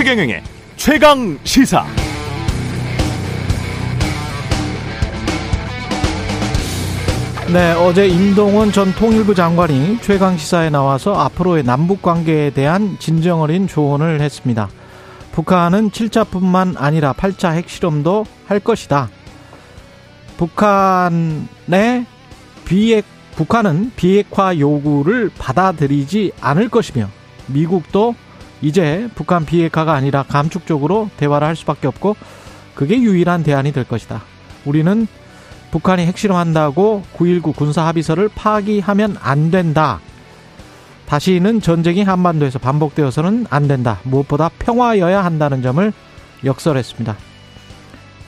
최경영의 최강 시사. 네, 어제 임동원 전 통일부 장관이 최강 시사에 나와서 앞으로의 남북 관계에 대한 진정 어린 조언을 했습니다. 북한은 7차뿐만 아니라 8차 핵실험도 할 것이다. 북한의 비핵 북한은 비핵화 요구를 받아들이지 않을 것이며 미국도 이제 북한 비핵화가 아니라 감축적으로 대화를 할 수밖에 없고 그게 유일한 대안이 될 것이다. 우리는 북한이 핵실험한다고 9.19 군사 합의서를 파기하면 안 된다. 다시는 전쟁이 한반도에서 반복되어서는 안 된다. 무엇보다 평화여야 한다는 점을 역설했습니다.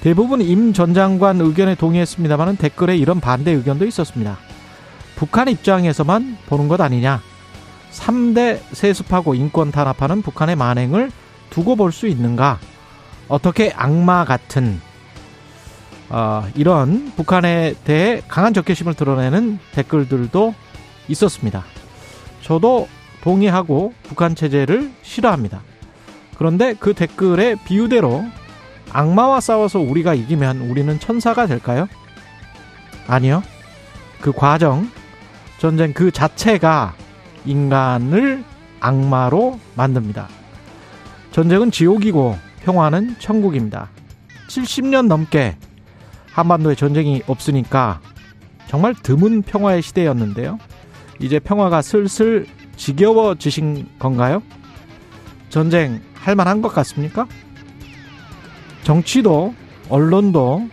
대부분 임 전 장관 의견에 동의했습니다만 댓글에 이런 반대 의견도 있었습니다. 북한 입장에서만 보는 것 아니냐. 3대 세습하고 인권 탄압하는 북한의 만행을 두고 볼 수 있는가? 어떻게 악마 같은 어, 이런 북한에 대해 강한 적개심을 드러내는 댓글들도 있었습니다. 저도 동의하고 북한 체제를 싫어합니다. 그런데 그 댓글의 비유대로 악마와 싸워서 우리가 이기면 우리는 천사가 될까요? 아니요. 그 과정, 전쟁 그 자체가 인간을 악마로 만듭니다. 전쟁은 지옥이고 평화는 천국입니다. 70년 넘게 한반도에 전쟁이 없으니까 정말 드문 평화의 시대였는데요. 이제 평화가 슬슬 지겨워지신 건가요? 전쟁 할 만한 것 같습니까? 정치도 언론도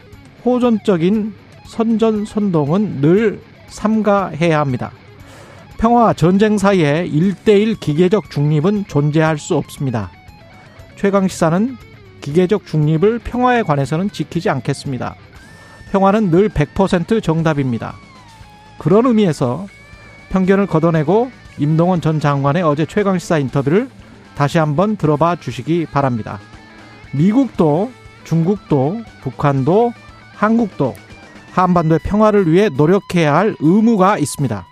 호전적인 선전선동은 늘 삼가해야 합니다. 평화와 전쟁 사이에 일대일 기계적 중립은 존재할 수 없습니다. 최강 시사는 기계적 중립을 평화에 관해서는 지키지 않겠습니다. 평화는 늘 100% 정답입니다. 그런 의미에서 편견을 걷어내고 임동원 전 장관의 어제 최강시사 인터뷰를 다시 한번 들어봐 주시기 바랍니다. 미국도 중국도 북한도 한국도 한반도의 평화를 위해 노력해야 할 의무가 있습니다.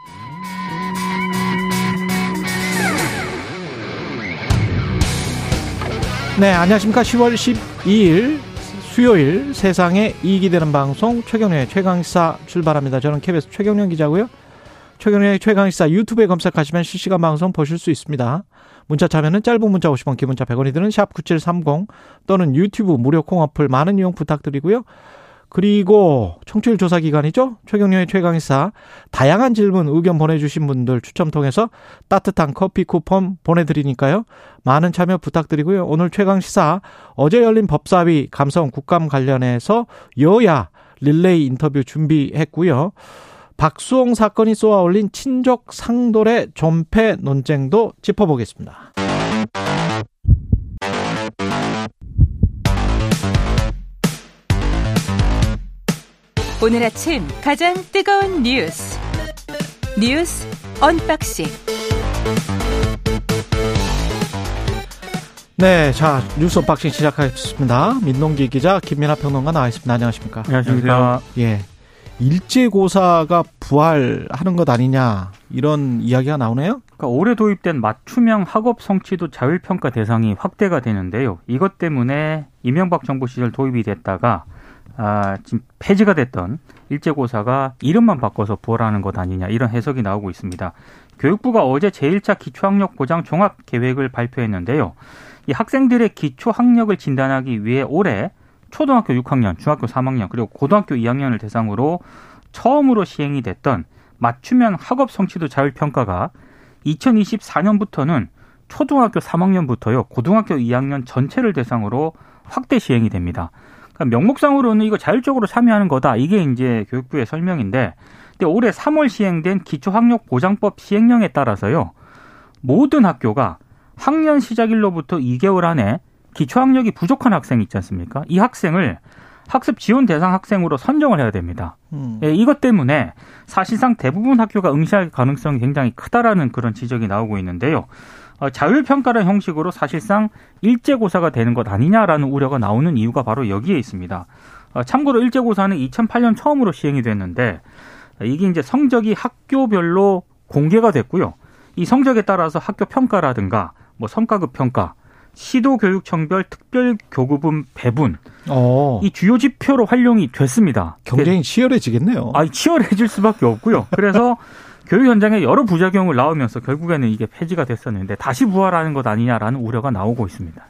네, 안녕하십니까. 10월 12일 수요일 세상에 이익이 되는 방송 최경련의 최강시사 출발합니다. 저는 KBS 최경련 기자고요. 최경련의 최강시사 유튜브에 검색하시면 실시간 방송 보실 수 있습니다. 문자 참여는 짧은 문자 50원, 긴 문자 100원이 드는 샵 9730 또는 유튜브 무료 콩 어플 많은 이용 부탁드리고요. 그리고 청취율 조사 기간이죠. 최경련의 최강의사 다양한 질문 의견 보내주신 분들 추첨 통해서 따뜻한 커피 쿠폰 보내드리니까요. 많은 참여 부탁드리고요. 오늘 최강시사 어제 열린 법사위 감성 국감 관련해서 여야 릴레이 인터뷰 준비했고요. 박수홍 사건이 쏘아올린 친족 상도례 존폐 논쟁도 짚어보겠습니다. 오늘 아침 가장 뜨거운 뉴스 뉴스 unboxing 네, 자 뉴스 unboxing 시작하겠습니다. 민동기 기자 김민하 평론가 나와 있습니다. 안녕하십니까? 안녕하십니까? 예, 일제고사가 부활하는 것 아니냐 이런 이야기가 나오네요. 그러니까 올해 도입된 맞춤형 학업 성취도 자율평가 대상이 확대가 되는데요. 이것 때문에 이명박 정부 시절 도입이 됐다가 아, 지금 폐지가 됐던 일제고사가 이름만 바꿔서 부활하는 것 아니냐 이런 해석이 나오고 있습니다. 교육부가 어제 제1차 기초학력 보장 종합 계획을 발표했는데요. 이 학생들의 기초학력을 진단하기 위해 올해 초등학교 6학년, 중학교 3학년, 그리고 고등학교 2학년을 대상으로 처음으로 시행이 됐던 맞춤형 학업 성취도 자율 평가가 2024년부터는 초등학교 3학년부터요, 고등학교 2학년 전체를 대상으로 확대 시행이 됩니다. 그러니까 명목상으로는 이거 자율적으로 참여하는 거다. 이게 이제 교육부의 설명인데, 근데 올해 3월 시행된 기초학력 보장법 시행령에 따라서요, 모든 학교가 학년 시작일로부터 2개월 안에 기초학력이 부족한 학생 있지 않습니까? 이 학생을 학습 지원 대상 학생으로 선정을 해야 됩니다. 음. 예, 이것 때문에 사실상 대부분 학교가 응시할 가능성이 굉장히 크다라는 그런 지적이 나오고 있는데요. 어, 자율평가라는 형식으로 사실상 일제고사가 되는 것 아니냐라는 우려가 나오는 이유가 바로 여기에 있습니다. 어, 참고로 일제고사는 2008년 처음으로 시행이 됐는데 이게 이제 성적이 학교별로 공개가 됐고요. 이 성적에 따라서 학교 평가라든가 뭐 성과급 평가, 시도 교육 청별 특별 교급은 배분 어. 이 주요 지표로 활용이 됐습니다. 경쟁이 치열해지겠네요. 아, 치열해질 수밖에 없고요. 그래서 교육 현장에 여러 부작용을 나오면서 결국에는 이게 폐지가 됐었는데 다시 부활하는 것 아니냐라는 우려가 나오고 있습니다.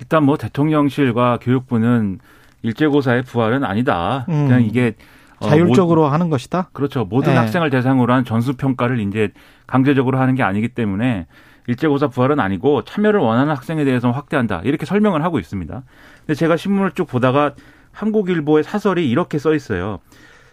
일단 뭐 대통령실과 교육부는 일제고사의 부활은 아니다. 음. 그냥 이게 어, 자율적으로 모, 하는 것이다. 그렇죠. 모든 네. 학생을 대상으로 한 전수 평가를 이제 강제적으로 하는 게 아니기 때문에 일제고사 부활은 아니고 참여를 원하는 학생에 대해서 확대한다. 이렇게 설명을 하고 있습니다. 근데 제가 신문을 쭉 보다가 한국일보의 사설이 이렇게 써 있어요.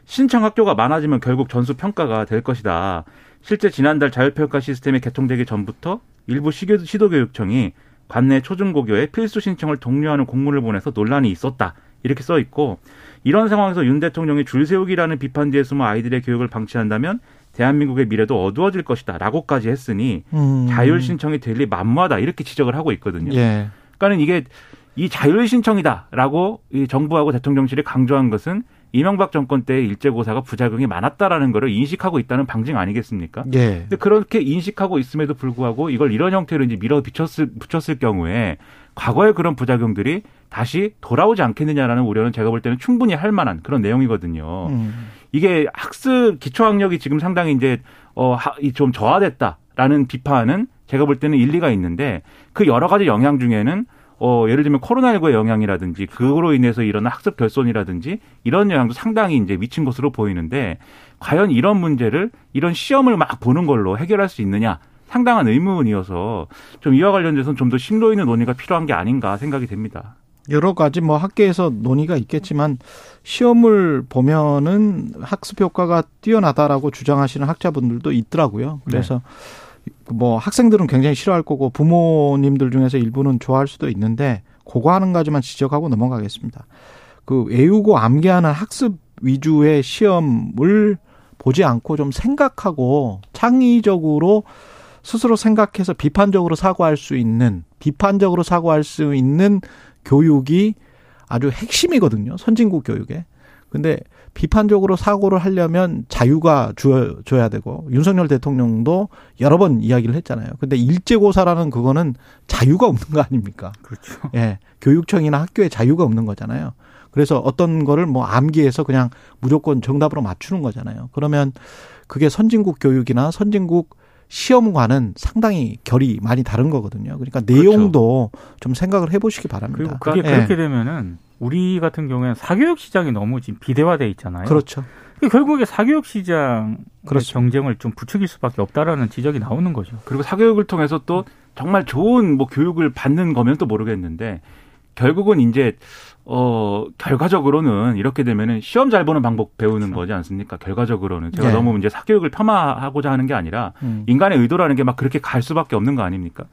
신청 학교가 많아지면 결국 전수 평가가 될 것이다. 실제 지난달 자율평가 시스템이 개통되기 전부터 일부 시도교육청이 관내 초중고교에 필수 신청을 독려하는 공문을 보내서 논란이 있었다. 이렇게 써 있고 이런 상황에서 윤 대통령이 줄 세우기라는 비판 뒤에 숨어 아이들의 교육을 방치한다면 대한민국의 미래도 어두워질 것이다. 라고까지 했으니 음. 자율 신청이 될리 만무하다. 이렇게 지적을 하고 있거든요. 예. 그러니까는 이게 이 자율 신청이다라고 이 정부하고 대통령실이 강조한 것은 이명박 정권 때의 일제고사가 부작용이 많았다라는 것을 인식하고 있다는 방증 아니겠습니까? 예. 근데 그렇게 인식하고 있음에도 불구하고 이걸 이런 형태로 이제 밀어 붙였을, 붙였을 경우에 과거의 그런 부작용들이 다시 돌아오지 않겠느냐라는 우려는 제가 볼 때는 충분히 할 만한 그런 내용이거든요. 음. 이게 학습 기초학력이 지금 상당히 이제 어좀 저하됐다라는 비판은 제가 볼 때는 일리가 있는데 그 여러 가지 영향 중에는 어, 예를 들면 코로나19의 영향이라든지 그거로 인해서 일어난 학습 결손이라든지 이런 영향도 상당히 이제 미친 것으로 보이는데 과연 이런 문제를 이런 시험을 막 보는 걸로 해결할 수 있느냐 상당한 의문이어서 좀 이와 관련돼서는 좀 더 심도 있는 논의가 필요한 게 아닌가 생각이 됩니다. 여러 가지 뭐 학계에서 논의가 있겠지만 시험을 보면은 학습 효과가 뛰어나다라고 주장하시는 학자분들도 있더라고요. 그래서 뭐 학생들은 굉장히 싫어할 거고 부모님들 중에서 일부는 좋아할 수도 있는데 그거 하는 가지만 지적하고 넘어가겠습니다. 그 외우고 암기하는 학습 위주의 시험을 보지 않고 좀 생각하고 창의적으로 스스로 생각해서 비판적으로 사고할 수 있는 비판적으로 사고할 수 있는 교육이 아주 핵심이거든요. 선진국 교육에. 근데 비판적으로 사고를 하려면 자유가 주어져야 되고 윤석열 대통령도 여러 번 이야기를 했잖아요. 근데 일제고사라는 그거는 자유가 없는 거 아닙니까? 그렇죠. 예. 교육청이나 학교에 자유가 없는 거잖아요. 그래서 어떤 거를 뭐 암기해서 그냥 무조건 정답으로 맞추는 거잖아요. 그러면 그게 선진국 교육이나 선진국 시험과는 상당히 결이 많이 다른 거거든요. 그러니까 내용도 좀 생각을 해보시기 바랍니다. 그리고 그게 예. 그렇게 되면은 우리 같은 경우에는 사교육 시장이 너무 지금 비대화돼 있잖아요. 그렇죠. 결국에 사교육 시장 그렇습니다. 경쟁을 좀 부추길 수밖에 없다라는 지적이 나오는 거죠. 그리고 사교육을 통해서 또 정말 좋은 뭐 교육을 받는 거면 또 모르겠는데 결국은 이제 어 결과적으로는 이렇게 되면은 시험 잘 보는 방법 배우는 거지 않습니까? 결과적으로는 제가 네. 너무 이제 사교육을 폄하하고자 하는 게 아니라 음. 인간의 의도라는 게 막 그렇게 갈 수밖에 없는 거 아닙니까?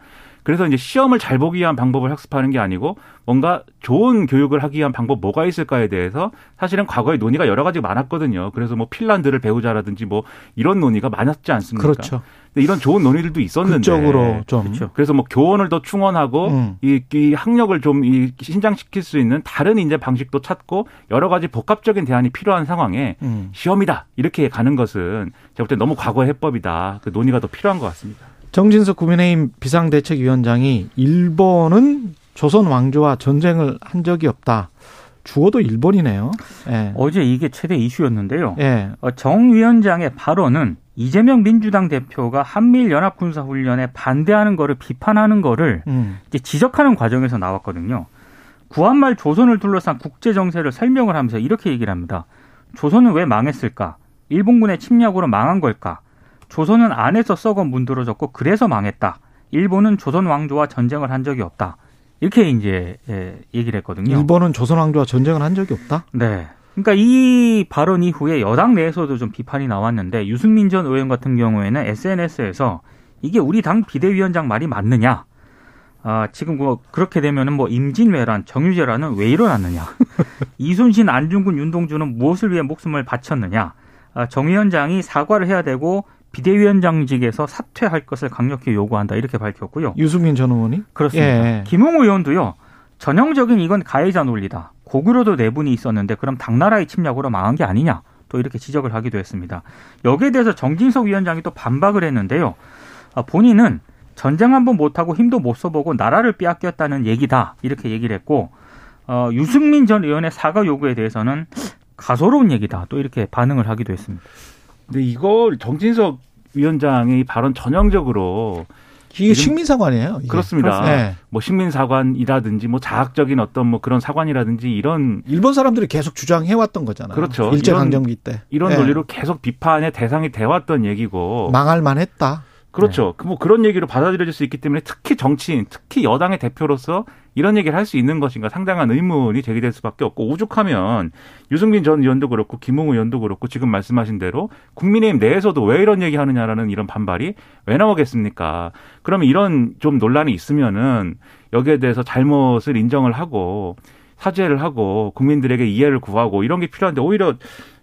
그래서 이제 시험을 잘 보기 위한 방법을 학습하는 게 아니고 뭔가 좋은 교육을 하기 위한 방법 뭐가 있을까에 대해서 사실은 과거에 논의가 여러 가지 많았거든요. 그래서 뭐 핀란드를 배우자라든지 뭐 이런 논의가 많았지 않습니까? 그렇죠. 근데 이런 좋은 논의들도 있었는데 그쪽으로 좀. 그렇죠. 그래서 뭐 교원을 더 충원하고 음. 이, 이 학력을 좀 이 신장시킬 수 있는 다른 이제 방식도 찾고 여러 가지 복합적인 대안이 필요한 상황에 음. 시험이다 이렇게 가는 것은 제가 볼 때 너무 과거의 해법이다. 그 논의가 더 필요한 것 같습니다. 정진석 국민의힘 비상대책위원장이 일본은 조선 왕조와 전쟁을 한 적이 없다. 주어도 일본이네요. 예. 어제 이게 최대 이슈였는데요. 예. 어, 정 위원장의 발언은 이재명 민주당 대표가 한미일 연합 군사 훈련에 반대하는 거를 비판하는 거를 음. 이제 지적하는 과정에서 나왔거든요. 구한말 조선을 둘러싼 국제 정세를 설명을 하면서 이렇게 얘기를 합니다. 조선은 왜 망했을까? 일본군의 침략으로 망한 걸까? 조선은 안에서 썩어 문드러졌고 그래서 망했다. 일본은 조선 왕조와 전쟁을 한 적이 없다. 이렇게 이제 예, 얘기를 했거든요. 일본은 조선 왕조와 전쟁을 한 적이 없다. 네. 그러니까 이 발언 이후에 여당 내에서도 좀 비판이 나왔는데 유승민 전 의원 같은 경우에는 SNS에서 이게 우리 당 비대위원장 말이 맞느냐? 아, 지금 뭐 그렇게 되면은 뭐 임진왜란, 정유재란은 왜 일어났느냐? 이순신, 안중근, 윤동주는 무엇을 위해 목숨을 바쳤느냐? 아, 정 위원장이 사과를 해야 되고 비대위원장직에서 사퇴할 것을 강력히 요구한다 이렇게 밝혔고요. 유승민 전 의원이 그렇습니다. 예. 김웅 의원도요. 전형적인 이건 가해자 논리다. 고구려도 내분이 있었는데 그럼 당나라의 침략으로 망한 게 아니냐. 또 이렇게 지적을 하기도 했습니다. 여기에 대해서 정진석 위원장이 또 반박을 했는데요. 아, 본인은 전쟁 한번 못하고 힘도 못 써보고 나라를 빼앗겼다는 얘기다 이렇게 얘기를 했고 어, 유승민 전 의원의 사과 요구에 대해서는 가소로운 얘기다 또 이렇게 반응을 하기도 했습니다. 근데 이걸 정진석 위원장의 발언 전형적으로 이게 식민사관이에요. 이게. 그렇습니다. 네. 뭐 식민사관이라든지 뭐 자학적인 어떤 뭐 그런 사관이라든지 이런 일본 사람들이 계속 주장해왔던 거잖아요. 그렇죠. 일제 강점기 때. 이런 네. 논리로 계속 비판의 대상이 돼왔던 얘기고 망할 만했다. 그렇죠. 그뭐 그런 얘기로 받아들여질 수 있기 때문에 특히 정치인, 특히 여당의 대표로서 이런 얘기를 할 수 있는 것인가 상당한 의문이 제기될 수밖에 없고 오죽하면 유승민 전 의원도 그렇고 김웅 의원도 그렇고 지금 말씀하신 대로 국민의힘 내에서도 왜 이런 얘기 하느냐라는 이런 반발이 왜 나오겠습니까? 그러면 이런 좀 논란이 있으면은 여기에 대해서 잘못을 인정을 하고 사죄를 하고 국민들에게 이해를 구하고 이런 게 필요한데 오히려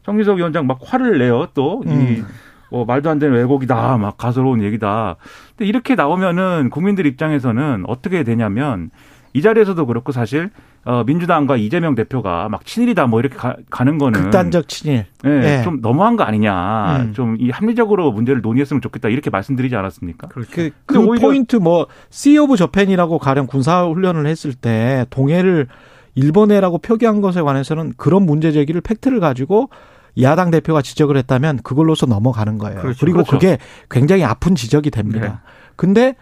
정기석 위원장 막 화를 내요 또이 음. 뭐 말도 안 되는 왜곡이다, 막 가소로운 얘기다. 근데 이렇게 나오면은 국민들 입장에서는 어떻게 되냐면 이 자리에서도 그렇고 사실 어 민주당과 이재명 대표가 막 친일이다 뭐 이렇게 가, 는 거는 극단적 친일. 예, 예. 좀 너무한 거 아니냐. 음. 좀이 합리적으로 문제를 논의했으면 좋겠다 이렇게 말씀드리지 않았습니까? 그, 근데 그 오히려- 포인트 뭐, Sea of Japan이라고 가령 군사 훈련을 했을 때 동해를 일본해라고 표기한 것에 관해서는 그런 문제 제기를 팩트를 가지고 야당 대표가 지적을 했다면 그걸로서 넘어가는 거예요. 그렇죠. 그리고 그렇죠. 그게 굉장히 아픈 지적이 됩니다. 네. 근데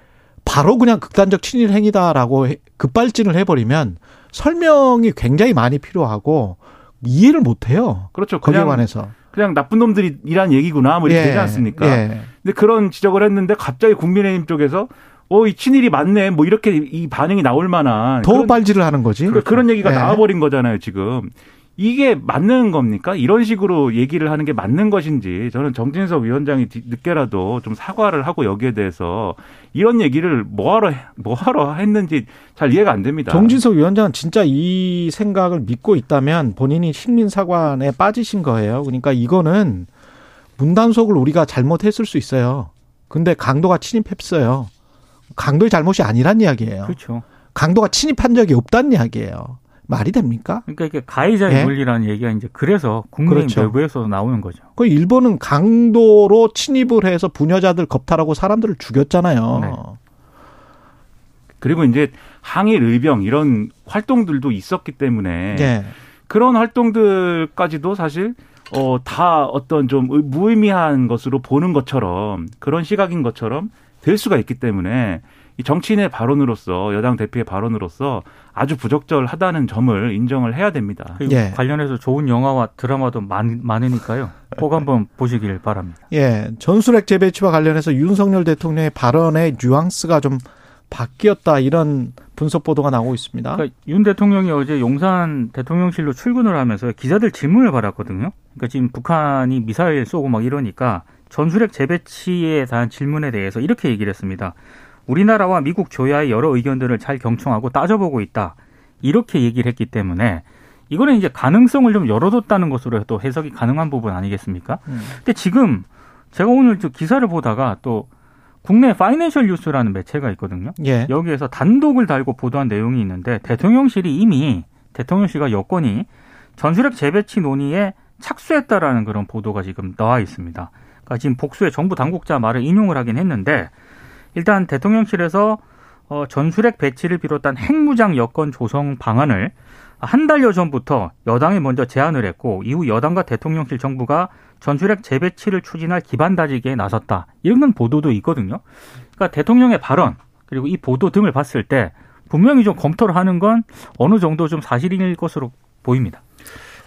바로 그냥 극단적 친일 행위다라고 해- 급발진을 해버리면 설명이 굉장히 많이 필요하고 이해를 못 해요. 그렇죠. 거기에 관해서. 그냥 나쁜 놈들이란 얘기구나 뭐 이렇게 되지 않습니까? 예. 근데 그런 지적을 했는데 갑자기 국민의힘 쪽에서 어, 이 친일이 맞네. 뭐 이렇게 이 반응이 나올 만한 더 그런- 발질을 하는 거지. 그러니까 그런 얘기가 예. 나와버린 거잖아요, 지금. 이게 맞는 겁니까? 이런 식으로 얘기를 하는 게 맞는 것인지 저는 정진석 위원장이 뒤- 늦게라도 좀 사과를 하고 여기에 대해서 이런 얘기를 뭐하러 해- 뭐하러 했는지 잘 이해가 안 됩니다. 정진석 위원장은 진짜 이 생각을 믿고 있다면 본인이 식민 사관에 빠지신 거예요. 그러니까 이거는 문단속을 우리가 잘못했을 수 있어요. 근데 강도가 침입했어요. 강도의 잘못이 아니란 이야기예요. 그렇죠. 강도가 침입한 적이 없다는 이야기예요. 말이 됩니까? 그러니까 이게 가해자의 예? 논리라는 얘기가 이제 그래서 국민의힘 그렇죠. 내부에서 나오는 거죠. 그 일본은 강도로 침입을 해서 부녀자들 겁탈하고 사람들을 죽였잖아요. 네. 그리고 이제 항일 의병 이런 활동들도 있었기 때문에 예. 그런 활동들까지도 사실 어, 다 어떤 좀 의- 무의미한 것으로 보는 것처럼 그런 시각인 것처럼 될 수가 있기 때문에 이 정치인의 발언으로서 여당 대표의 발언으로서 아주 부적절하다는 점을 인정을 해야 됩니다. 예. 관련해서 좋은 영화와 드라마도 많, 많으니까요. 꼭 한번 보시길 바랍니다. 예, 전술핵 재배치와 관련해서 윤석열 대통령의 발언의 뉘앙스가 좀 바뀌었다 이런 분석 보도가 나오고 있습니다. 그러니까 윤 대통령이 어제 용산 대통령실로 출근을 하면서 기자들 질문을 받았거든요. 그러니까 지금 북한이 미사일 쏘고 막 이러니까 전술핵 재배치에 대한 질문에 대해서 이렇게 얘기를 했습니다. 우리나라와 미국 조야의 여러 의견들을 잘 경청하고 따져보고 있다. 이렇게 얘기를 했기 때문에 이거는 이제 가능성을 좀 열어뒀다는 것으로 또 해석이 가능한 부분 아니겠습니까? 음. 근데 지금 제가 오늘 저 기사를 보다가 또 국내 파이낸셜 뉴스라는 매체가 있거든요. 예. 여기에서 단독을 달고 보도한 내용이 있는데 대통령실이 이미 대통령실과 여권이 전술핵 재배치 논의에 착수했다라는 그런 보도가 지금 나와 있습니다. 그러니까 지금 복수의 정부 당국자 말을 인용을 하긴 했는데 일단 대통령실에서 어, 전술핵 배치를 비롯한 핵무장 여건 조성 방안을 한 달여 전부터 여당이 먼저 제안을 했고 이후 여당과 대통령실 정부가 전술핵 재배치를 추진할 기반 다지기에 나섰다. 이런 보도도 있거든요. 그러니까 대통령의 발언 그리고 이 보도 등을 봤을 때 분명히 좀 검토를 하는 건 어느 정도 좀 사실일 것으로 보입니다.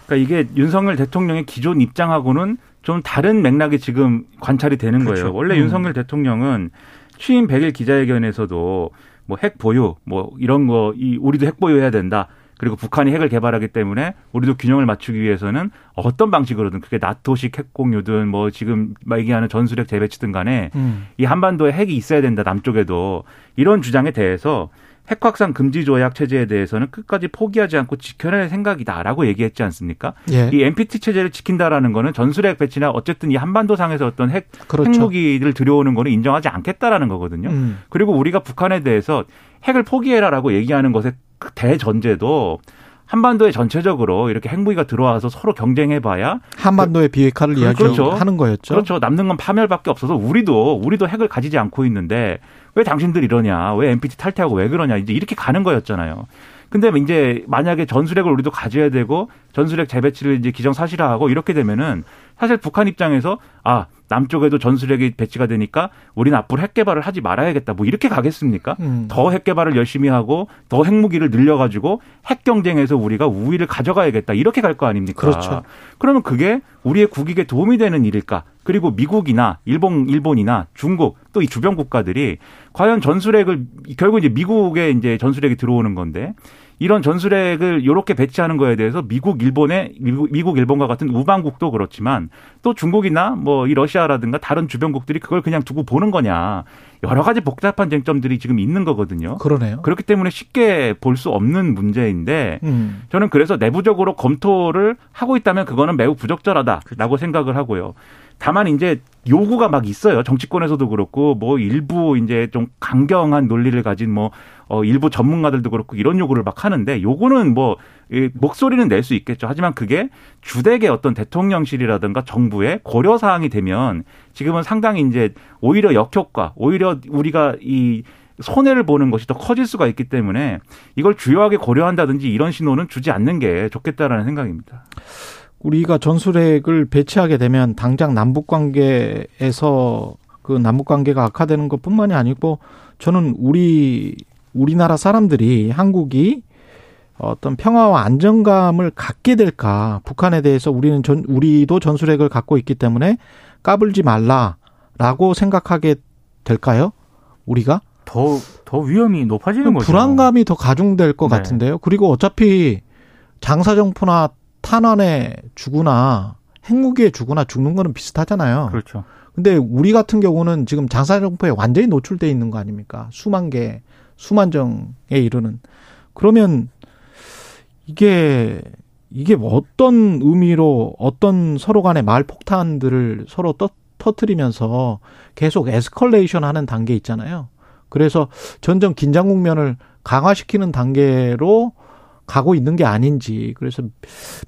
그러니까 이게 윤석열 대통령의 기존 입장하고는 좀 다른 맥락이 지금 관찰이 되는 그렇죠. 거예요. 원래 음. 윤석열 대통령은 취임 100일 기자회견에서도 뭐 핵 보유 뭐 이런 거 이 우리도 핵 보유해야 된다. 그리고 북한이 핵을 개발하기 때문에 우리도 균형을 맞추기 위해서는 어떤 방식으로든 그게 나토식 핵 공유든 뭐 지금 얘기하는 전술핵 재배치든 간에 음. 이 한반도에 핵이 있어야 된다 남쪽에도 이런 주장에 대해서 핵 확산 금지 조약 체제에 대해서는 끝까지 포기하지 않고 지켜낼 생각이다라고 얘기했지 않습니까? 예. 이 NPT 체제를 지킨다라는 거는 전술핵 배치나 어쨌든 이 한반도 상에서 어떤 핵 그렇죠. 핵무기를 들여오는 거는 인정하지 않겠다라는 거거든요. 음. 그리고 우리가 북한에 대해서 핵을 포기해라라고 얘기하는 것의 그 대전제도 한반도에 전체적으로 이렇게 핵무기가 들어와서 서로 경쟁해봐야 한반도의 비핵화를 그- 이야기하는 그렇죠. 거였죠. 그렇죠. 남는 건 파멸밖에 없어서 우리도 우리도 핵을 가지지 않고 있는데 왜 당신들 이러냐? 왜 NPT 탈퇴하고 왜 그러냐? 이제 이렇게 가는 거였잖아요. 근데 이제 만약에 전술핵을 우리도 가져야 되고 전술핵 재배치를 이제 기정사실화하고 이렇게 되면은 사실 북한 입장에서 아 남쪽에도 전술핵이 배치가 되니까 우리는 앞으로 핵 개발을 하지 말아야겠다. 뭐 이렇게 가겠습니까? 음. 더핵 개발을 열심히 하고 더 핵무기를 늘려가지고 핵 경쟁에서 우리가 우위를 가져가야겠다. 이렇게 갈 거 아닙니까? 그렇죠. 그러면 그게 우리의 국익에 도움이 되는 일일까? 그리고 미국이나 일본, 일본이나 중국 또 이 주변 국가들이 과연 전술핵을 결국 이제 미국의 이제 전술핵이 들어오는 건데 이런 전술핵을 이렇게 배치하는 거에 대해서 미국, 일본의 미국, 일본과 같은 우방국도 그렇지만 또 중국이나 뭐 이 러시아라든가 다른 주변국들이 그걸 그냥 두고 보는 거냐 여러 가지 복잡한 쟁점들이 지금 있는 거거든요. 그러네요. 그렇기 때문에 쉽게 볼 수 없는 문제인데 음. 저는 그래서 내부적으로 검토를 하고 있다면 그거는 매우 부적절하다라고 생각을 하고요. 다만 이제 요구가 막 있어요. 정치권에서도 그렇고 뭐 일부 이제 좀 강경한 논리를 가진 뭐 어, 일부 전문가들도 그렇고 이런 요구를 막 하는데 요거는 뭐 이, 목소리는 낼 수 있겠죠. 하지만 그게 주택의 어떤 대통령실이라든가 정부의 고려 사항이 되면 지금은 상당히 이제 오히려 역효과, 오히려 우리가 이 손해를 보는 것이 더 커질 수가 있기 때문에 이걸 주요하게 고려한다든지 이런 신호는 주지 않는 게 좋겠다라는 생각입니다. 우리가 전술핵을 배치하게 되면 당장 남북 관계에서 그 남북 관계가 악화되는 것뿐만이 아니고 저는 우리 우리나라 사람들이 한국이 어떤 평화와 안정감을 갖게 될까? 북한에 대해서 우리는 전 우리도 전술핵을 갖고 있기 때문에 까불지 말라라고 생각하게 될까요? 우리가 더, 더 위험이 높아지는 거죠. 불안감이 더 가중될 것 네. 같은데요. 그리고 어차피 장사정포나 탄환에 주거나 핵무기에 주거나 죽는 거는 비슷하잖아요. 그렇죠. 근데 우리 같은 경우는 지금 장사정포에 완전히 노출돼 있는 거 아닙니까? 수만 개, 수만 정에 이르는. 그러면 이게 이게 뭐 어떤 의미로 어떤 서로 간의 말 폭탄들을 서로 떠, 터트리면서 계속 에스컬레이션 하는 단계 있잖아요. 그래서 점점 긴장 국면을 강화시키는 단계로 가고 있는 게 아닌지 그래서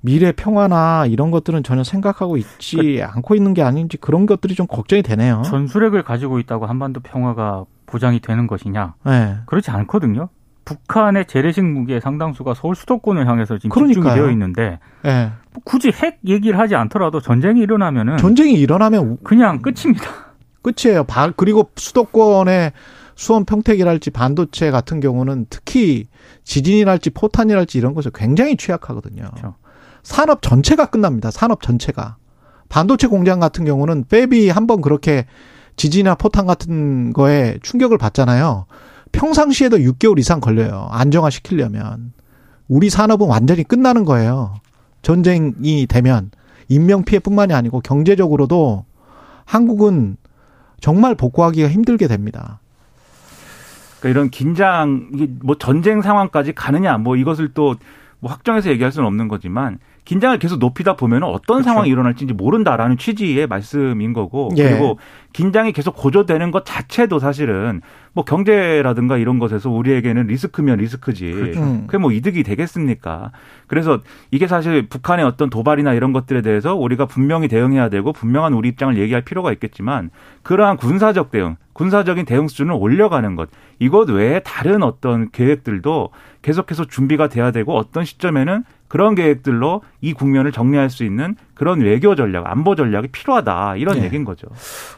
미래 평화나 이런 것들은 전혀 생각하고 있지 않고 있는 게 아닌지 그런 것들이 좀 걱정이 되네요. 전술핵을 가지고 있다고 한반도 평화가 보장이 되는 것이냐? 네. 그렇지 않거든요. 북한의 재래식 무기의 상당수가 서울 수도권을 향해서 지금 그러니까요. 집중이 되어 있는데 네. 뭐 굳이 핵 얘기를 하지 않더라도 전쟁이 일어나면은 전쟁이 일어나면 그냥 끝입니다. 끝이에요. 바- 그리고 수도권의 수원 평택이랄지 반도체 같은 경우는 특히 지진이랄지 포탄이랄지 이런 것에 굉장히 취약하거든요. 그렇죠. 산업 전체가 끝납니다. 산업 전체가. 반도체 공장 같은 경우는 팹이 한번 그렇게 지진이나 포탄 같은 거에 충격을 받잖아요. 평상시에도 6개월 이상 걸려요. 안정화 시키려면. 우리 산업은 완전히 끝나는 거예요. 전쟁이 되면 인명 피해뿐만이 아니고 경제적으로도 한국은 정말 복구하기가 힘들게 됩니다. 그러니까 이런 긴장, 이게 뭐 전쟁 상황까지 가느냐, 뭐 이것을 또 뭐 확정해서 얘기할 수는 없는 거지만 긴장을 계속 높이다 보면 어떤 그렇죠. 상황이 일어날지 모른다라는 취지의 말씀인 거고 예. 그리고 긴장이 계속 고조되는 것 자체도 사실은 뭐 경제라든가 이런 것에서 우리에게는 리스크면 리스크지 그렇죠. 음. 그게 뭐 이득이 되겠습니까? 그래서 이게 사실 북한의 어떤 도발이나 이런 것들에 대해서 우리가 분명히 대응해야 되고 분명한 우리 입장을 얘기할 필요가 있겠지만 그러한 군사적 대응, 군사적인 대응 수준을 올려가는 것 이것 외에 다른 어떤 계획들도 계속해서 준비가 돼야 되고 어떤 시점에는 그런 계획들로 이 국면을 정리할 수 있는 그런 외교 전략, 안보 전략이 필요하다 이런 네. 얘기인 거죠.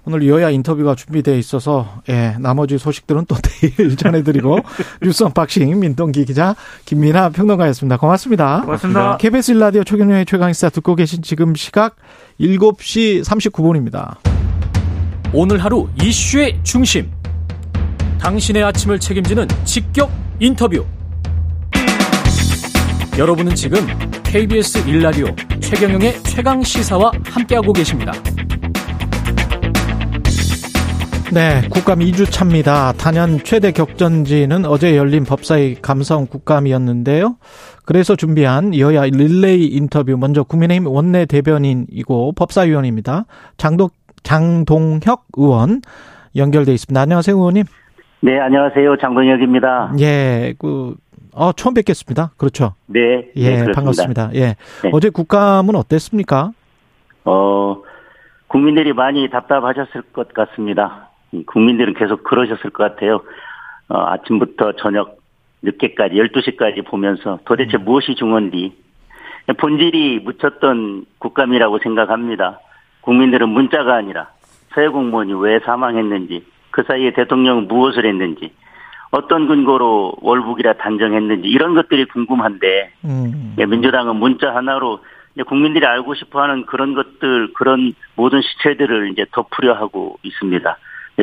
오늘 여야 인터뷰가 준비되어 있어서 예, 나머지 소식들은 또 내일 전해드리고 뉴스 unboxing 민동기 기자 김민아 평론가였습니다. 고맙습니다. 고맙습니다. KBS 일라디오 최경영의 최강시사 듣고 계신 지금 시각 7시 39분입니다. 오늘 하루 이슈의 중심. 당신의 아침을 책임지는 직격 인터뷰. 여러분은 지금 KBS 일라디오 최경영의 최강 시사와 함께하고 계십니다. 네, 국감 2주 차입니다. 단연 최대 격전지는 어제 열린 법사위 감사원 국감이었는데요. 그래서 준비한 여야 릴레이 인터뷰 먼저 국민의힘 원내 대변인이고 법사위원입니다. 장동 장동혁 의원 연결돼 있습니다. 안녕하세요, 의원님. 네, 안녕하세요. 장동혁입니다. 예, 그 어, 처음 뵙겠습니다. 그렇죠. 네, 예, 네. 반갑습니다. 예. 네. 어제 국감은 어땠습니까? 어, 국민들이 많이 답답하셨을 것 같습니다. 이 국민들은 계속 그러셨을 것 같아요. 어, 아침부터 저녁 늦게까지 12시까지 보면서 도대체 음. 무엇이 중요한지 본질이 묻혔던 국감이라고 생각합니다. 국민들은 문자가 아니라 서해 공무원이 왜 사망했는지 그 사이에 대통령은 무엇을 했는지 어떤 근거로 월북이라 단정했는지 이런 것들이 궁금한데 음. 예, 민주당은 문자 하나로 국민들이 알고 싶어하는 그런 것들 그런 모든 시체들을 이제 덮으려 하고 있습니다.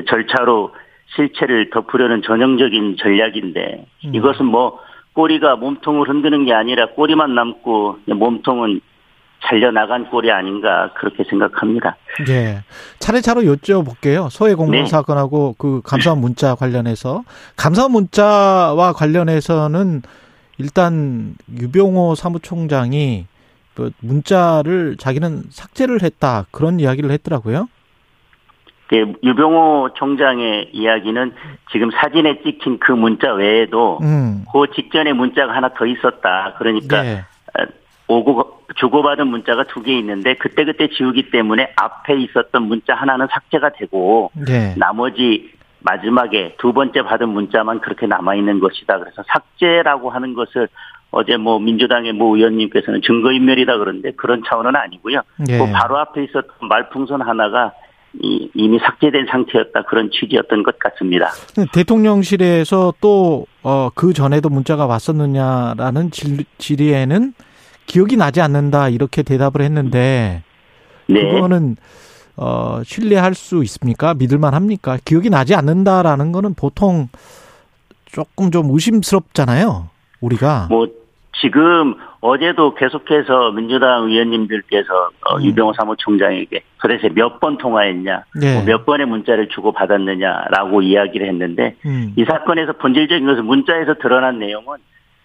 절차로 실체를 덮으려는 전형적인 전략인데 음. 이것은 뭐 꼬리가 몸통을 흔드는 게 아니라 꼬리만 남고 몸통은 잘려 나간 꼴이 아닌가 그렇게 생각합니다. 예. 차례차례 여쭤볼게요. 소해 공무원 네. 사건하고 그 감사원 문자 관련해서 감사원 문자와 관련해서는 일단 유병호 사무총장이 그 문자를 자기는 삭제를 했다 그런 이야기를 했더라고요. 예, 유병호 총장의 이야기는 지금 사진에 찍힌 그 문자 외에도 음. 그 직전에 문자가 하나 더 있었다. 그러니까 예. 어, 오고 주고받은 문자가 두 개 있는데 그때그때 지우기 때문에 앞에 있었던 문자 하나는 삭제가 되고 예. 나머지 마지막에 두 번째 받은 문자만 그렇게 남아 있는 것이다. 그래서 삭제라고 하는 것을 어제 뭐 민주당의 모 의원님께서는 증거인멸이다 그런데 그런 차원은 아니고요. 예. 그 바로 앞에 있었던 말풍선 하나가 이, 이미 삭제된 상태였다 그런 취지였던 것 같습니다. 대통령실에서 또, 어, 그 전에도 문자가 왔었느냐라는 질, 질의에는 기억이 나지 않는다, 이렇게 대답을 했는데, 네. 그거는, 어, 신뢰할 수 있습니까? 믿을만 합니까? 기억이 나지 않는다라는 거는 보통 조금 좀 의심스럽잖아요, 우리가. 뭐 지금 어제도 계속해서 민주당 의원님들께서 어, 음. 유병호 사무총장에게 도대체 몇 번 통화했냐, 네. 뭐 몇 번의 문자를 주고 받았느냐라고 이야기를 했는데 음. 이 사건에서 본질적인 것은 문자에서 드러난 내용은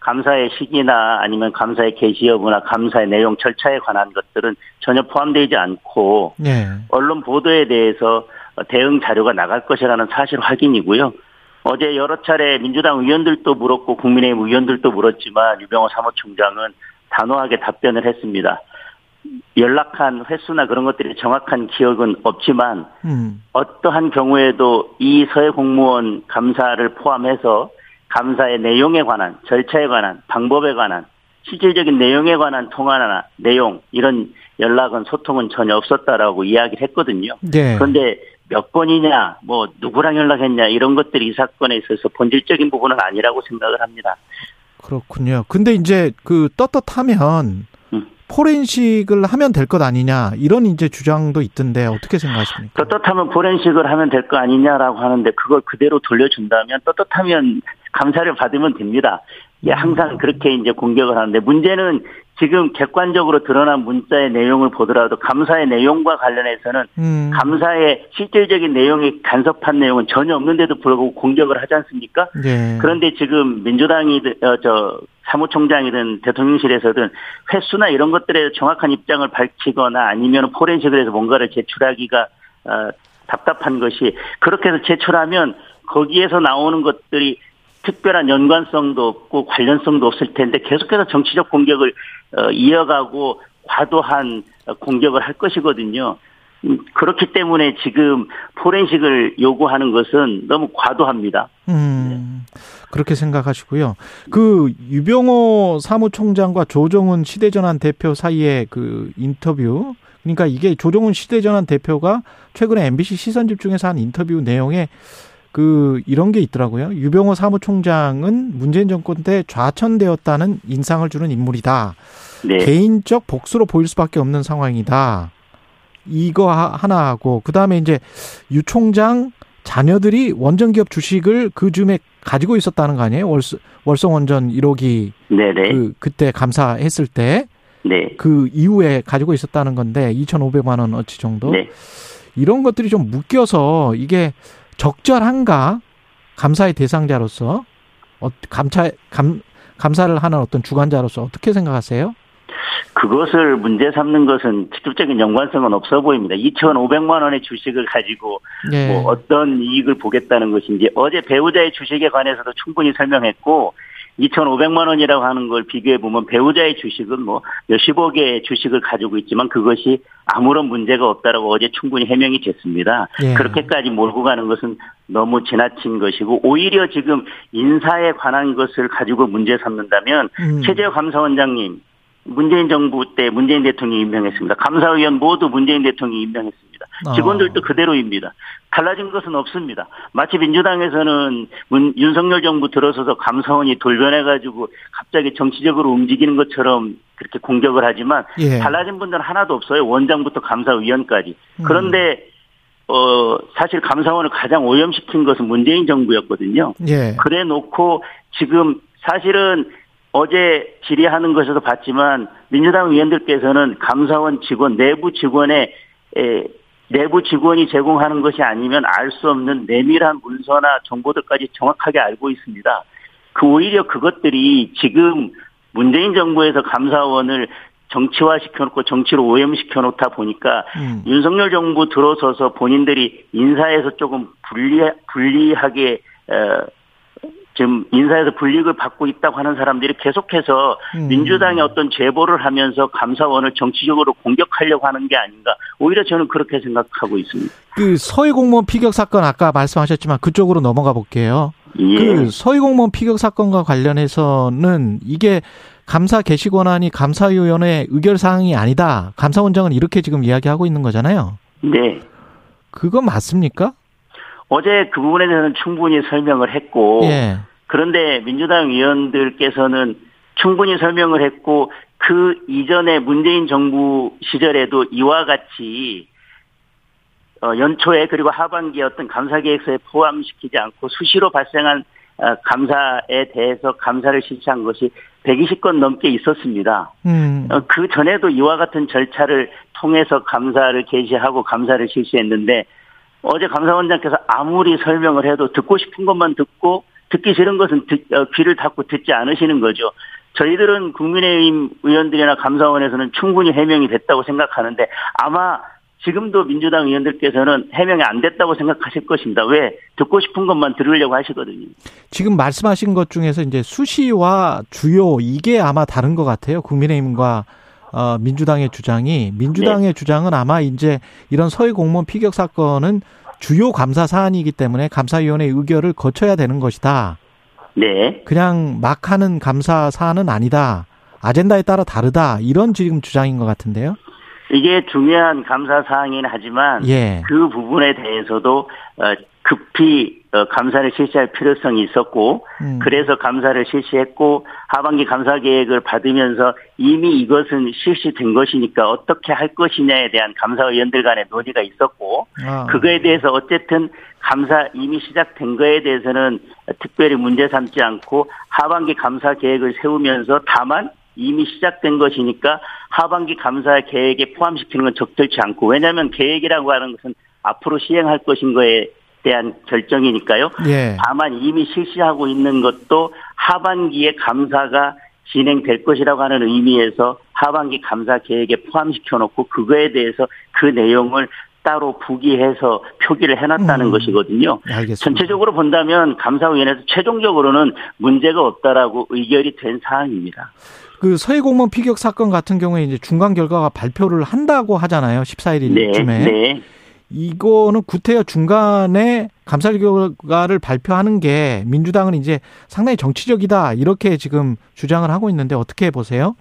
감사의 시기나 아니면 감사의 개시 여부나 감사의 내용 절차에 관한 것들은 전혀 포함되지 않고 네. 언론 보도에 대해서 대응 자료가 나갈 것이라는 사실 확인이고요. 어제 여러 차례 민주당 의원들도 물었고 국민의힘 의원들도 물었지만 유병호 사무총장은 단호하게 답변을 했습니다. 연락한 횟수나 그런 것들이 정확한 기억은 없지만 음. 어떠한 경우에도 이 서해 공무원 감사를 포함해서 감사의 내용에 관한 절차에 관한 방법에 관한 실질적인 내용에 관한 통화나 내용 이런 연락은 소통은 전혀 없었다라고 이야기를 했거든요. 네. 그런데 몇 번이냐, 뭐 누구랑 연락했냐 이런 것들이 이 사건에 있어서 본질적인 부분은 아니라고 생각을 합니다. 그렇군요. 근데 이제 그 떳떳하면 음. 포렌식을 하면 될 것 아니냐 이런 이제 주장도 있던데 어떻게 생각하십니까? 떳떳하면 포렌식을 하면 될 거 아니냐라고 하는데 그걸 그대로 돌려준다면 떳떳하면 감사를 받으면 됩니다. 예, 항상 그렇게 이제 공격을 하는데 문제는 지금 객관적으로 드러난 문자의 내용을 보더라도 감사의 내용과 관련해서는 음. 감사의 실질적인 내용이 간섭한 내용은 전혀 없는데도 불구하고 공격을 하지 않습니까? 예. 그런데 지금 민주당이든 어, 저 사무총장이든 대통령실에서든 횟수나 이런 것들에 정확한 입장을 밝히거나 아니면 포렌식을 해서 뭔가를 제출하기가 어, 답답한 것이 그렇게 해서 제출하면 거기에서 나오는 것들이 특별한 연관성도 없고 관련성도 없을 텐데 계속해서 정치적 공격을 어, 이어가고 과도한 어, 공격을 할 것이거든요. 음, 그렇기 때문에 지금 포렌식을 요구하는 것은 너무 과도합니다. 음, 그렇게 생각하시고요. 그 유병호 사무총장과 조정훈 시대전환 대표 사이의 그 인터뷰, 그러니까 이게 조정훈 시대전환 대표가 최근에 MBC 시선 집중에서 한 인터뷰 내용에 그 이런 게 있더라고요. 유병호 사무총장은 문재인 정권 때 좌천되었다는 인상을 주는 인물이다. 네. 개인적 복수로 보일 수밖에 없는 상황이다. 이거 하- 하나 하고 그 다음에 이제 유 총장 자녀들이 원전 기업 주식을 그 즈음에 가지고 있었다는 거 아니에요? 월성, 월성 원전 1호기 네네. 그 그때 감사했을 때그 네. 이후에 가지고 있었다는 건데 2,500만 원 어치 정도 네. 이런 것들이 좀 묶여서 이게 적절한가 감사의 대상자로서 어, 감사 감 감사를 하는 어떤 주관자로서 어떻게 생각하세요? 그것을 문제 삼는 것은 직접적인 연관성은 없어 보입니다. 2,500만 원의 주식을 가지고 예. 뭐 어떤 이익을 보겠다는 것인지 어제 배우자의 주식에 관해서도 충분히 설명했고 2,500만 원이라고 하는 걸 비교해 보면 배우자의 주식은 뭐 몇십억의 주식을 가지고 있지만 그것이 아무런 문제가 없다라고 어제 충분히 해명이 됐습니다. 예. 그렇게까지 몰고 가는 것은 너무 지나친 것이고 오히려 지금 인사에 관한 것을 가지고 문제 삼는다면 음. 최재형 감사원장님 문재인 정부 때 문재인 대통령이 임명했습니다. 감사위원 모두 문재인 대통령이 임명했습니다. 아. 직원들도 그대로입니다. 달라진 것은 없습니다. 마치 민주당에서는 문, 윤석열 정부 들어서서 감사원이 돌변해가지고 갑자기 정치적으로 움직이는 것처럼 그렇게 공격을 하지만 예. 달라진 분들은 하나도 없어요. 원장부터 감사위원까지. 음. 그런데 어 사실 감사원을 가장 오염시킨 것은 문재인 정부였거든요. 예. 그래 놓고 지금 사실은 어제 질의하는 것에서 봤지만 민주당 의원들께서는 감사원 직원 내부 직원의 에, 내부 직원이 제공하는 것이 아니면 알 수 없는 내밀한 문서나 정보들까지 정확하게 알고 있습니다. 그 오히려 그것들이 지금 문재인 정부에서 감사원을 정치화 시켜놓고 정치로 오염시켜 놓다 보니까 음. 윤석열 정부 들어서서 본인들이 인사에서 조금 불리 불리하게 어, 지금 인사에서 불이익을 받고 있다고 하는 사람들이 계속해서 음. 민주당이 어떤 제보를 하면서 감사원을 정치적으로 공격하려고 하는 게 아닌가 오히려 저는 그렇게 생각하고 있습니다. 그 서해 공무원 피격 사건 아까 말씀하셨지만 그쪽으로 넘어가 볼게요. 예. 그 서해 공무원 피격 사건과 관련해서는 이게 감사 개시 권한이 감사위원회 의결 사항이 아니다. 감사원장은 이렇게 지금 이야기하고 있는 거잖아요. 네. 그거 맞습니까? 어제 그 부분에 대해서는 충분히 설명을 했고 예. 그런데 민주당 의원들께서는 충분히 설명을 했고 그 이전에 문재인 정부 시절에도 이와 같이 어, 연초에 그리고 하반기에 어떤 감사 계획서에 포함시키지 않고 수시로 발생한 어, 감사에 대해서 감사를 실시한 것이 120건 넘게 있었습니다. 음. 어, 그 전에도 이와 같은 절차를 통해서 감사를 개시하고 감사를 실시했는데 어제 감사원장께서 아무리 설명을 해도 듣고 싶은 것만 듣고 듣기 싫은 것은 듣, 어, 귀를 닫고 듣지 않으시는 거죠. 저희들은 국민의힘 의원들이나 감사원에서는 충분히 해명이 됐다고 생각하는데 아마 지금도 민주당 의원들께서는 해명이 안 됐다고 생각하실 것입니다. 왜? 듣고 싶은 것만 들으려고 하시거든요. 지금 말씀하신 것 중에서 이제 수시와 주요 이게 아마 다른 것 같아요. 국민의힘과 어, 민주당의 주장이 민주당의 주장은 아마 이제 이런 서해 공무원 피격 사건은 주요 감사 사안이기 때문에 감사위원회 의결을 거쳐야 되는 것이다. 네. 그냥 막 하는 감사 사안은 아니다. 아젠다에 따라 다르다. 이런 지금 주장인 것 같은데요. 이게 중요한 감사 사항이긴 하지만 예. 그 부분에 대해서도 어, 급히 어, 감사를 실시할 필요성이 있었고 음. 그래서 감사를 실시했고 하반기 감사 계획을 받으면서 이미 이것은 실시된 것이니까 어떻게 할 것이냐에 대한 감사위원들 간의 논의가 있었고 아. 그거에 대해서 어쨌든 감사 이미 시작된 거에 대해서는 특별히 문제 삼지 않고 하반기 감사 계획을 세우면서 다만 이미 시작된 것이니까 하반기 감사 계획에 포함시키는 건 적절치 않고 왜냐하면 계획이라고 하는 것은 앞으로 시행할 것인 거에 대한 결정이니까요. 예. 다만 이미 실시하고 있는 것도 하반기에 감사가 진행될 것이라고 하는 의미에서 하반기 감사 계획에 포함시켜 놓고 그거에 대해서 그 내용을 따로 부기해서 표기를 해놨다는 음. 것이거든요. 알겠습니다. 전체적으로 본다면 감사위원회에서 최종적으로는 문제가 없다라고 의결이 된 사항입니다. 그 서해 공무원 피격 사건 같은 경우에 이제 중간 결과가 발표를 한다고 하잖아요. 14일쯤에. 네, 네. 이거는 구태여 중간에 감사 결과를 발표하는 게 민주당은 이제 상당히 정치적이다 이렇게 지금 주장을 하고 있는데 어떻게 보세요?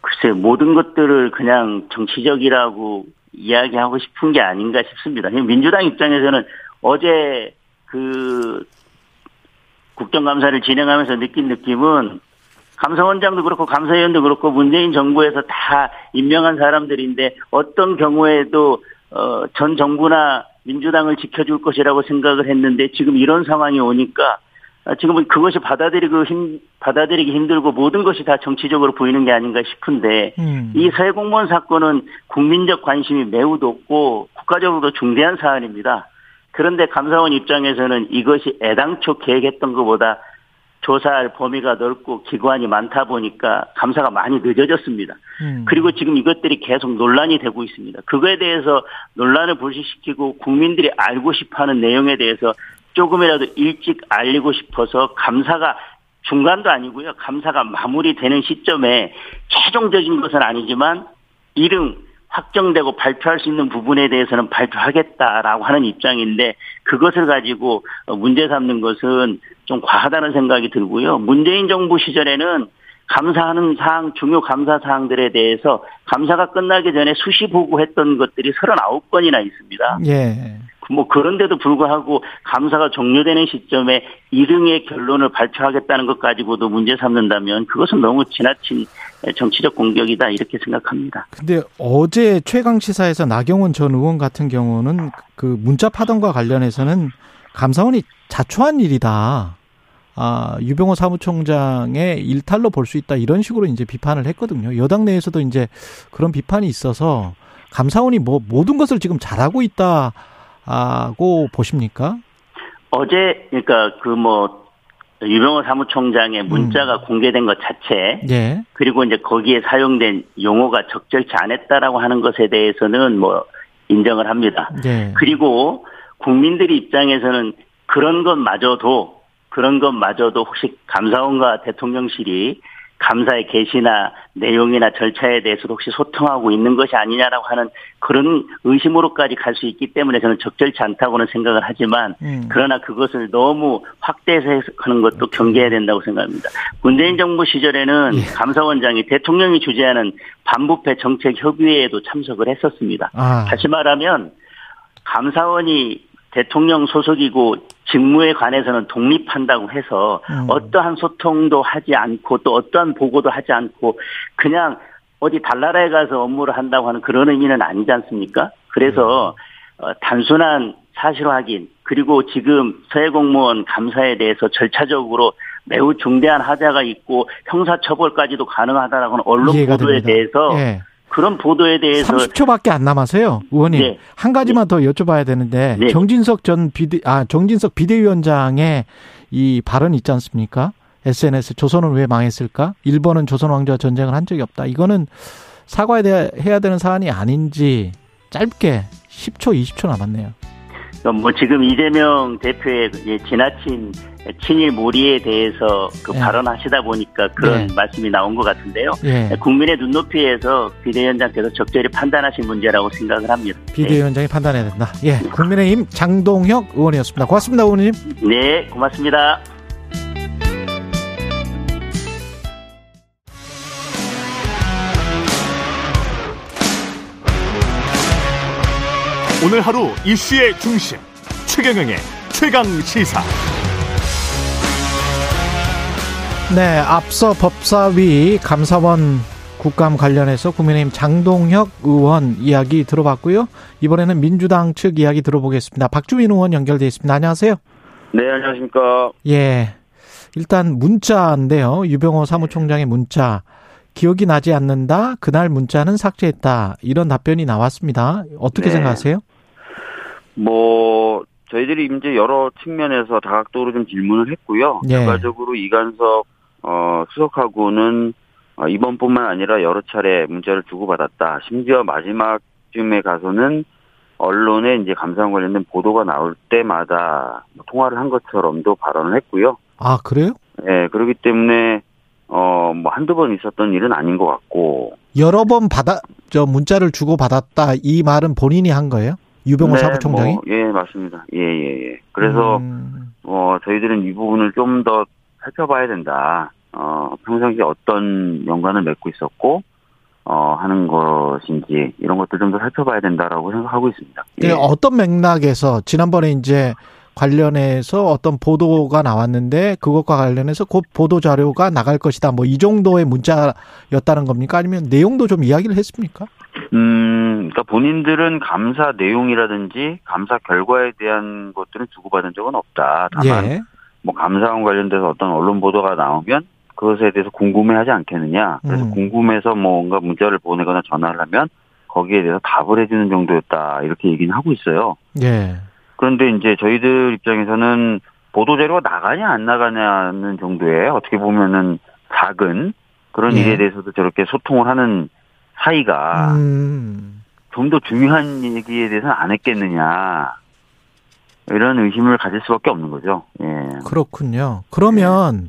글쎄 모든 것들을 그냥 정치적이라고 이야기하고 싶은 게 아닌가 싶습니다. 민주당 입장에서는 어제 그 국정감사를 진행하면서 느낀 느낌은 감사원장도 그렇고 감사위원도 그렇고 문재인 정부에서 다 임명한 사람들인데 어떤 경우에도 어, 전 정부나 민주당을 지켜줄 것이라고 생각을 했는데 지금 이런 상황이 오니까 아, 지금은 그것이 받아들이고 힘, 받아들이기 힘들고 모든 것이 다 정치적으로 보이는 게 아닌가 싶은데 음. 이 서해 공무원 사건은 국민적 관심이 매우 높고 국가적으로도 중대한 사안입니다. 그런데 감사원 입장에서는 이것이 애당초 계획했던 것보다 조사할 범위가 넓고 기관이 많다 보니까 감사가 많이 늦어졌습니다. 음. 그리고 지금 이것들이 계속 논란이 되고 있습니다. 그거에 대해서 논란을 불식시키고 국민들이 알고 싶어하는 내용에 대해서 조금이라도 일찍 알리고 싶어서 감사가 중간도 아니고요. 감사가 마무리되는 시점에 최종적인 것은 아니지만 이름 확정되고 발표할 수 있는 부분에 대해서는 발표하겠다라고 하는 입장인데 그것을 가지고 문제 삼는 것은 좀 과하다는 생각이 들고요. 문재인 정부 시절에는 감사하는 사항, 중요 감사 사항들에 대해서 감사가 끝나기 전에 수시 보고했던 것들이 39건이나 있습니다. 예. 뭐 그런데도 불구하고 감사가 종료되는 시점에 2등의 결론을 발표하겠다는 것 가지고도 문제 삼는다면 그것은 너무 지나친 정치적 공격이다 이렇게 생각합니다. 근데 어제 최강 시사에서 나경원 전 의원 같은 경우는 그 문자 파동과 관련해서는 감사원이 자초한 일이다. 아, 유병호 사무총장의 일탈로 볼 수 있다. 이런 식으로 이제 비판을 했거든요. 여당 내에서도 이제 그런 비판이 있어서 감사원이 뭐 모든 것을 지금 잘하고 있다고 보십니까? 어제 그러니까 그 뭐 유병호 사무총장의 문자가 음. 공개된 것 자체, 예. 그리고 이제 거기에 사용된 용어가 적절치 않았다라고 하는 것에 대해서는 뭐 인정을 합니다. 예. 그리고 국민들이 입장에서는 그런 것마저도 그런 것마저도 혹시 감사원과 대통령실이 감사의 개시나 내용이나 절차에 대해서도 혹시 소통하고 있는 것이 아니냐라고 하는 그런 의심으로까지 갈 수 있기 때문에 저는 적절치 않다고는 생각을 하지만 음. 그러나 그것을 너무 확대해서 해석하는 것도 경계해야 된다고 생각합니다. 문재인 정부 시절에는 예. 감사원장이 대통령이 주재하는 반부패 정책 협의회에도 참석을 했었습니다. 아. 다시 말하면 감사원이 대통령 소속이고 직무에 관해서는 독립한다고 해서 음. 어떠한 소통도 하지 않고 또 어떠한 보고도 하지 않고 그냥 어디 달나라에 가서 업무를 한다고 하는 그런 의미는 아니지 않습니까? 그래서 음. 어, 단순한 사실 확인 그리고 지금 서해 공무원 감사에 대해서 절차적으로 매우 중대한 하자가 있고 형사처벌까지도 가능하다라고 하는 언론 보도에 됩니다. 대해서 예. 그런 보도에 대해서 30초밖에 안 남았어요, 의원님. 네. 한 가지만 네. 더 여쭤봐야 되는데 네. 정진석 전 비대 아 정진석 비대위원장의 이 발언 있지 않습니까? SNS 조선은 왜 망했을까? 일본은 조선 왕조와 전쟁을 한 적이 없다. 이거는 사과해야 되는 사안이 아닌지 짧게 10초, 20초 남았네요. 뭐 지금 이재명 대표의 지나친 친일 몰이에 대해서 그 네. 발언하시다 보니까 그런 네. 말씀이 나온 것 같은데요. 네. 국민의 눈높이에서 비대위원장께서 적절히 판단하신 문제라고 생각을 합니다. 비대위원장이 판단해야 된다. 예, 국민의힘 장동혁 의원이었습니다. 고맙습니다, 의원님. 네, 고맙습니다. 오늘 하루 이슈의 중심 최경영의 최강 시사. 네, 앞서 법사위 감사원 국감 관련해서 국민의힘 장동혁 의원 이야기 들어봤고요. 이번에는 민주당 측 이야기 들어보겠습니다. 박주민 의원 연결돼 있습니다. 안녕하세요. 네, 안녕하십니까. 예. 일단 문자인데요. 유병호 사무총장의 문자. 기억이 나지 않는다. 그날 문자는 삭제했다. 이런 답변이 나왔습니다. 어떻게 네. 생각하세요? 뭐 저희들이 이제 여러 측면에서 다각도로 좀 질문을 했고요. 네. 결과적으로 이간석 어, 수석하고는 어, 이번뿐만 아니라 여러 차례 문자를 주고받았다. 심지어 마지막쯤에 가서는 언론에 이제 감사원 관련된 보도가 나올 때마다 뭐 통화를 한 것처럼도 발언을 했고요. 아 그래요? 네, 그렇기 때문에 어 뭐 한두 번 있었던 일은 아닌 것 같고 여러 번 받아 저 문자를 주고 받았다 이 말은 본인이 한 거예요? 유병호 네, 사무총장이? 뭐, 예 맞습니다. 예 예 예, 예. 그래서 음. 어 저희들은 이 부분을 좀 더 살펴봐야 된다. 어, 평상시에 어떤 연관을 맺고 있었고, 어, 하는 것인지, 이런 것들 좀더 살펴봐야 된다라고 생각하고 있습니다. 예. 어떤 맥락에서, 지난번에 이제 관련해서 어떤 보도가 나왔는데, 그것과 관련해서 곧 보도 자료가 나갈 것이다. 뭐, 이 정도의 문자였다는 겁니까? 아니면 내용도 좀 이야기를 했습니까? 음, 그러니까 본인들은 감사 내용이라든지 감사 결과에 대한 것들은 주고받은 적은 없다. 다만, 예. 뭐 감사원 관련돼서 어떤 언론 보도가 나오면 그것에 대해서 궁금해하지 않겠느냐. 그래서 음. 궁금해서 뭔가 문자를 보내거나 전화를 하면 거기에 대해서 답을 해주는 정도였다. 이렇게 얘기는 하고 있어요. 예. 그런데 이제 저희들 입장에서는 보도자료가 나가냐 안 나가냐는 정도의 어떻게 보면은 작은 그런 예. 일에 대해서도 저렇게 소통을 하는 사이가 음. 좀더 중요한 얘기에 대해서는 안 했겠느냐. 이런 의심을 가질 수밖에 없는 거죠. 예. 그렇군요. 그러면 네.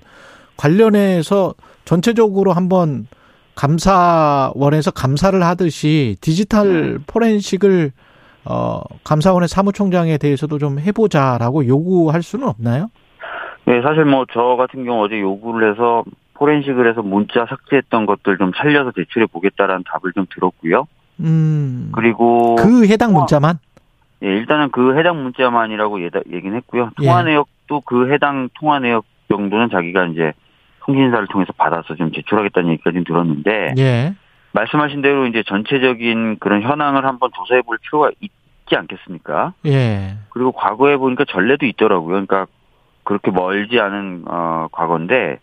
관련해서 전체적으로 한번 감사원에서 감사를 하듯이 디지털 네. 포렌식을 어, 감사원의 사무총장에 대해서도 좀 해보자라고 요구할 수는 없나요? 네, 사실 뭐 저 같은 경우 어제 요구를 해서 포렌식을 해서 문자 삭제했던 것들 좀 살려서 제출해 보겠다라는 답을 좀 들었고요. 음. 그리고 그 해당 문자만? 예, 일단은 그 해당 문자만이라고 얘기는 했고요. 통화 예. 내역도 그 해당 통화 내역 정도는 자기가 이제 통신사를 통해서 받아서 좀 제출하겠다는 얘기까지 들었는데 예. 말씀하신 대로 이제 전체적인 그런 현황을 한번 조사해 볼 필요가 있지 않겠습니까? 예. 그리고 과거에 보니까 전례도 있더라고요. 그러니까 그렇게 멀지 않은 어 과거인데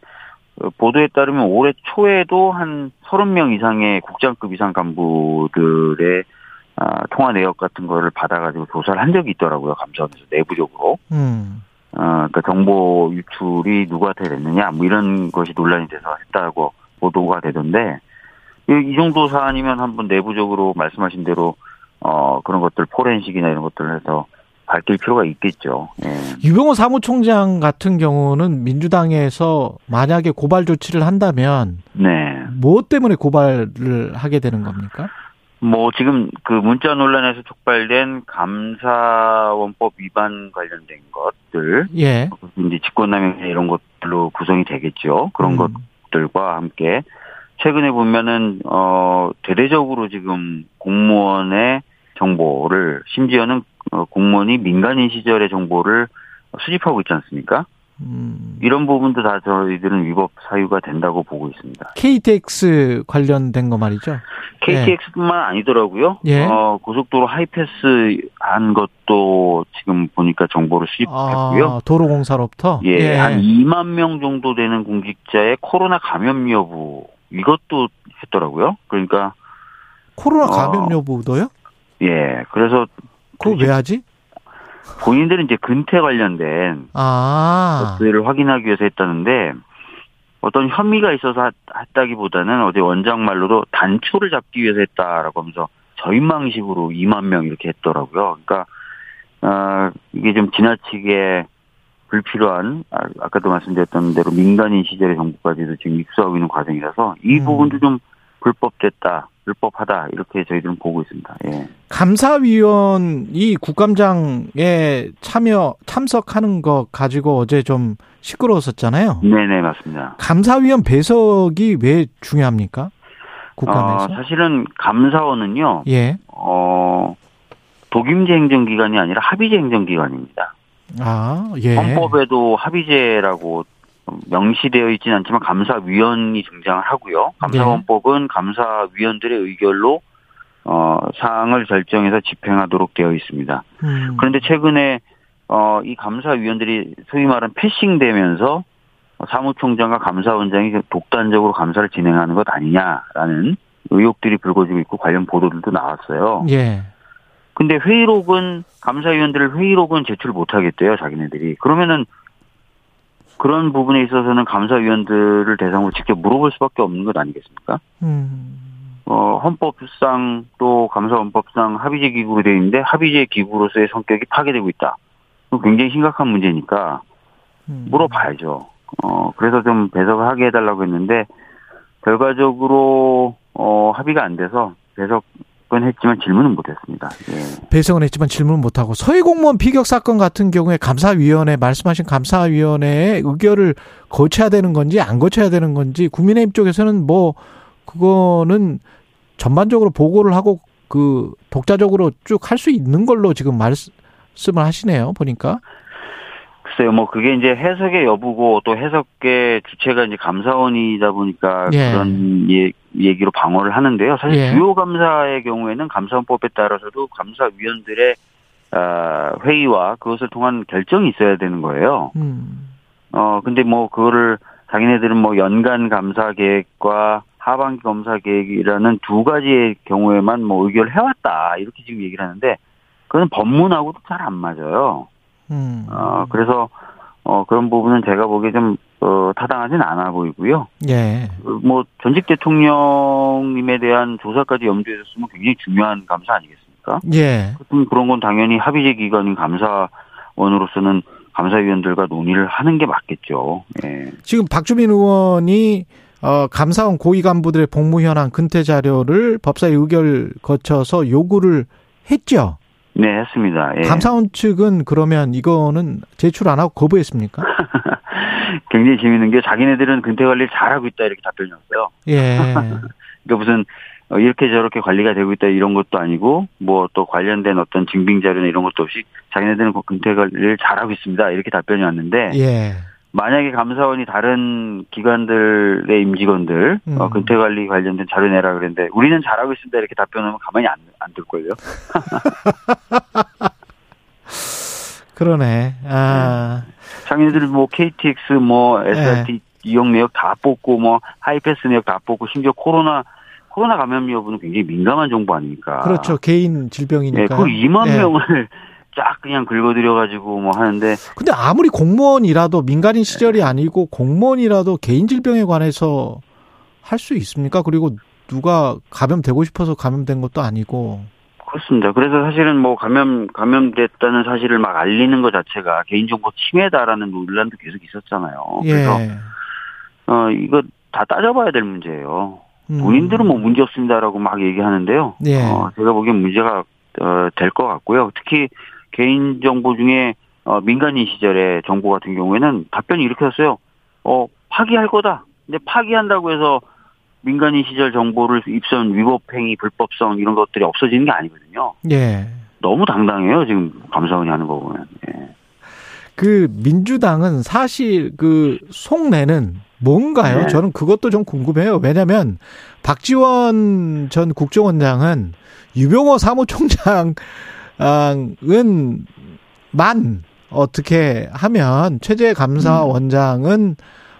어, 보도에 따르면 올해 초에도 한 30명 이상의 국장급 이상 간부들의 아, 통화 내역 같은 거를 받아가지고 조사를 한 적이 있더라고요. 감사원에서 내부적으로. 음. 어, 그러니까 정보 유출이 누구한테 됐느냐, 뭐 이런 것이 논란이 돼서 했다고 보도가 되던데, 이, 이 정도 사안이면 한번 내부적으로 말씀하신 대로, 어, 그런 것들, 포렌식이나 이런 것들을 해서 밝힐 필요가 있겠죠. 예. 유병호 사무총장 같은 경우는 민주당에서 만약에 고발 조치를 한다면 네. 무엇 때문에 고발을 하게 되는 겁니까? 뭐 지금 그 문자 논란에서 촉발된 감사원법 위반 관련된 것들, 예, 이제 직권남용 이런 것들로 구성이 되겠죠. 그런 음. 것들과 함께 최근에 보면은 어 대대적으로 지금 공무원의 정보를 심지어는 어, 공무원이 민간인 시절의 정보를 수집하고 있지 않습니까? 음. 이런 부분도 다 저희들은 위법 사유가 된다고 보고 있습니다. KTX 관련된 거 말이죠? KTX뿐만 예. 아니더라고요. 예. 어, 고속도로 하이패스 한 것도 지금 보니까 정보를 수집했고요. 아, 도로공사로부터? 예, 예, 한 2만 명 정도 되는 공직자의 코로나 감염 여부 이것도 했더라고요. 그러니까 코로나 감염 어, 여부도요? 예, 그래서 그거 왜 하지? 본인들은 이제 근태 관련된 아. 것들을 확인하기 위해서 했다는데 어떤 혐의가 있어서 했다기보다는 어제 원장 말로도 단초를 잡기 위해서 했다라고 하면서 저인망식으로 2만 명 이렇게 했더라고요. 그러니까 어, 이게 좀 지나치게 불필요한 아, 아까도 말씀드렸던 대로 민간인 시절의 정보까지도 지금 입수하고 있는 과정이라서 이 음. 부분도 좀 불법됐다, 불법하다 이렇게 저희들은 보고 있습니다. 예. 감사위원이 국감장에 참여 참석하는 것 가지고 어제 좀 시끄러웠었잖아요. 네네 맞습니다. 감사위원 배석이 왜 중요합니까? 국감에서? 어, 사실은 감사원은요. 예. 어 독임제 행정기관이 아니라 합의제 행정기관입니다. 아, 예. 헌법에도 합의제라고 명시되어 있지는 않지만 감사위원이 등장을 하고요. 감사원법은 네. 감사위원들의 의결로 어 사항을 결정해서 집행하도록 되어 있습니다. 음. 그런데 최근에 어 이 감사위원들이 소위 말하는 패싱되면서 사무총장과 감사원장이 독단적으로 감사를 진행하는 것 아니냐라는 의혹들이 불거지고 있고 관련 보도들도 나왔어요. 예. 근데 회의록은 감사위원들 회의록은 제출 못 하겠대요, 자기네들이. 그러면은 그런 부분에 있어서는 감사위원들을 대상으로 직접 물어볼 수밖에 없는 것 아니겠습니까? 음. 어, 헌법상 또 감사원법상 합의제 기구로 되어 있는데 합의제 기구로서의 성격이 파괴되고 있다. 굉장히 심각한 문제니까 음. 물어봐야죠. 어, 그래서 좀 배석을 하게 해달라고 했는데 결과적으로 어, 합의가 안 돼서 배석 건 했지만 질문은 못했습니다. 예. 배석은 했지만 질문은 못하고 서해 공무원 피격 사건 같은 경우에 감사위원회 말씀하신 감사위원회의 의결을 거쳐야 되는 건지 안 거쳐야 되는 건지 국민의힘 쪽에서는 뭐 그거는 전반적으로 보고를 하고 그 독자적으로 쭉 할 수 있는 걸로 지금 말씀을 하시네요 보니까. 글쎄요, 뭐 그게 이제 해석의 여부고 또 해석의 주체가 이제 감사원이다 보니까 예. 그런 예, 얘기로 방어를 하는데요. 사실 예. 주요 감사의 경우에는 감사원법에 따라서도 감사위원들의 어, 회의와 그것을 통한 결정이 있어야 되는 거예요. 음. 어 근데 뭐 그거를 자기네들은 뭐 연간 감사 계획과 하반기 검사 계획이라는 두 가지의 경우에만 뭐 의결을 해왔다 이렇게 지금 얘기를 하는데 그건 법문하고도 잘 안 맞아요. 음. 어, 그래서, 어, 그런 부분은 제가 보기에 좀, 어, 타당하진 않아 보이고요. 예. 어, 뭐, 전직 대통령님에 대한 조사까지 염두에 뒀으면 굉장히 중요한 감사 아니겠습니까? 예. 그럼 그런 건 당연히 합의제 기관인 감사원으로서는 감사위원들과 논의를 하는 게 맞겠죠. 예. 지금 박주민 의원이 어, 감사원 고위 간부들의 복무 현황 근태 자료를 법사위 의결 거쳐서 요구를 했죠. 네, 했습니다. 예. 감사원 측은 그러면 이거는 제출 안 하고 거부했습니까? 굉장히 재밌는 게 자기네들은 근태 관리를 잘하고 있다 이렇게 답변이 왔어요. 예. 그러니까 무슨 어, 이렇게 저렇게 관리가 되고 있다 이런 것도 아니고 뭐 또 관련된 어떤 증빙 자료나 이런 것도 없이 자기네들은 그 근태 관리를 잘하고 있습니다 이렇게 답변이 왔는데 예. 만약에 감사원이 다른 기관들의 임직원들 음. 어, 근태 관리 관련된 자료 내라 그랬는데 우리는 잘하고 있습니다 이렇게 답변하면 가만히 안 안 들 걸요. 그러네. 아. 자기네들 뭐 KTX 뭐 SRT 이용 내역 다 뽑고 뭐 하이패스 내역 다 뽑고 심지어 코로나 코로나 감염 여부는 굉장히 민감한 정보 아닙니까? 그렇죠. 개인 질병이니까. 네, 그 2만 예. 명을 쫙 그냥 긁어들여가지고 뭐 하는데 근데 아무리 공무원이라도 민간인 시절이 아니고 공무원이라도 개인 질병에 관해서 할 수 있습니까? 그리고 누가 감염되고 싶어서 감염된 것도 아니고. 그렇습니다. 그래서 사실은 뭐 감염 감염됐다는 사실을 막 알리는 것 자체가 개인정보 침해다라는 논란도 계속 있었잖아요. 그래서 예. 어 이거 다 따져봐야 될 문제예요. 음. 본인들은 뭐 문제 없습니다라고 막 얘기하는데요. 예. 어, 제가 보기엔 문제가 어, 될 것 같고요. 특히 개인 정보 중에 어, 민간인 시절의 정보 같은 경우에는 답변이 이렇게 왔어요. 어, 파기할 거다. 근데 파기한다고 해서 민간인 시절 정보를 입선 위법행위, 불법성 이런 것들이 없어지는 게 아니거든요. 예. 너무 당당해요. 지금 감사원이 하는 거 보면. 예. 그 민주당은 사실 그 속내는 뭔가요? 네. 저는 그것도 좀 궁금해요. 왜냐면 박지원 전 국정원장은 유병호 사무총장 은만 어떻게 하면 최재 감사원장은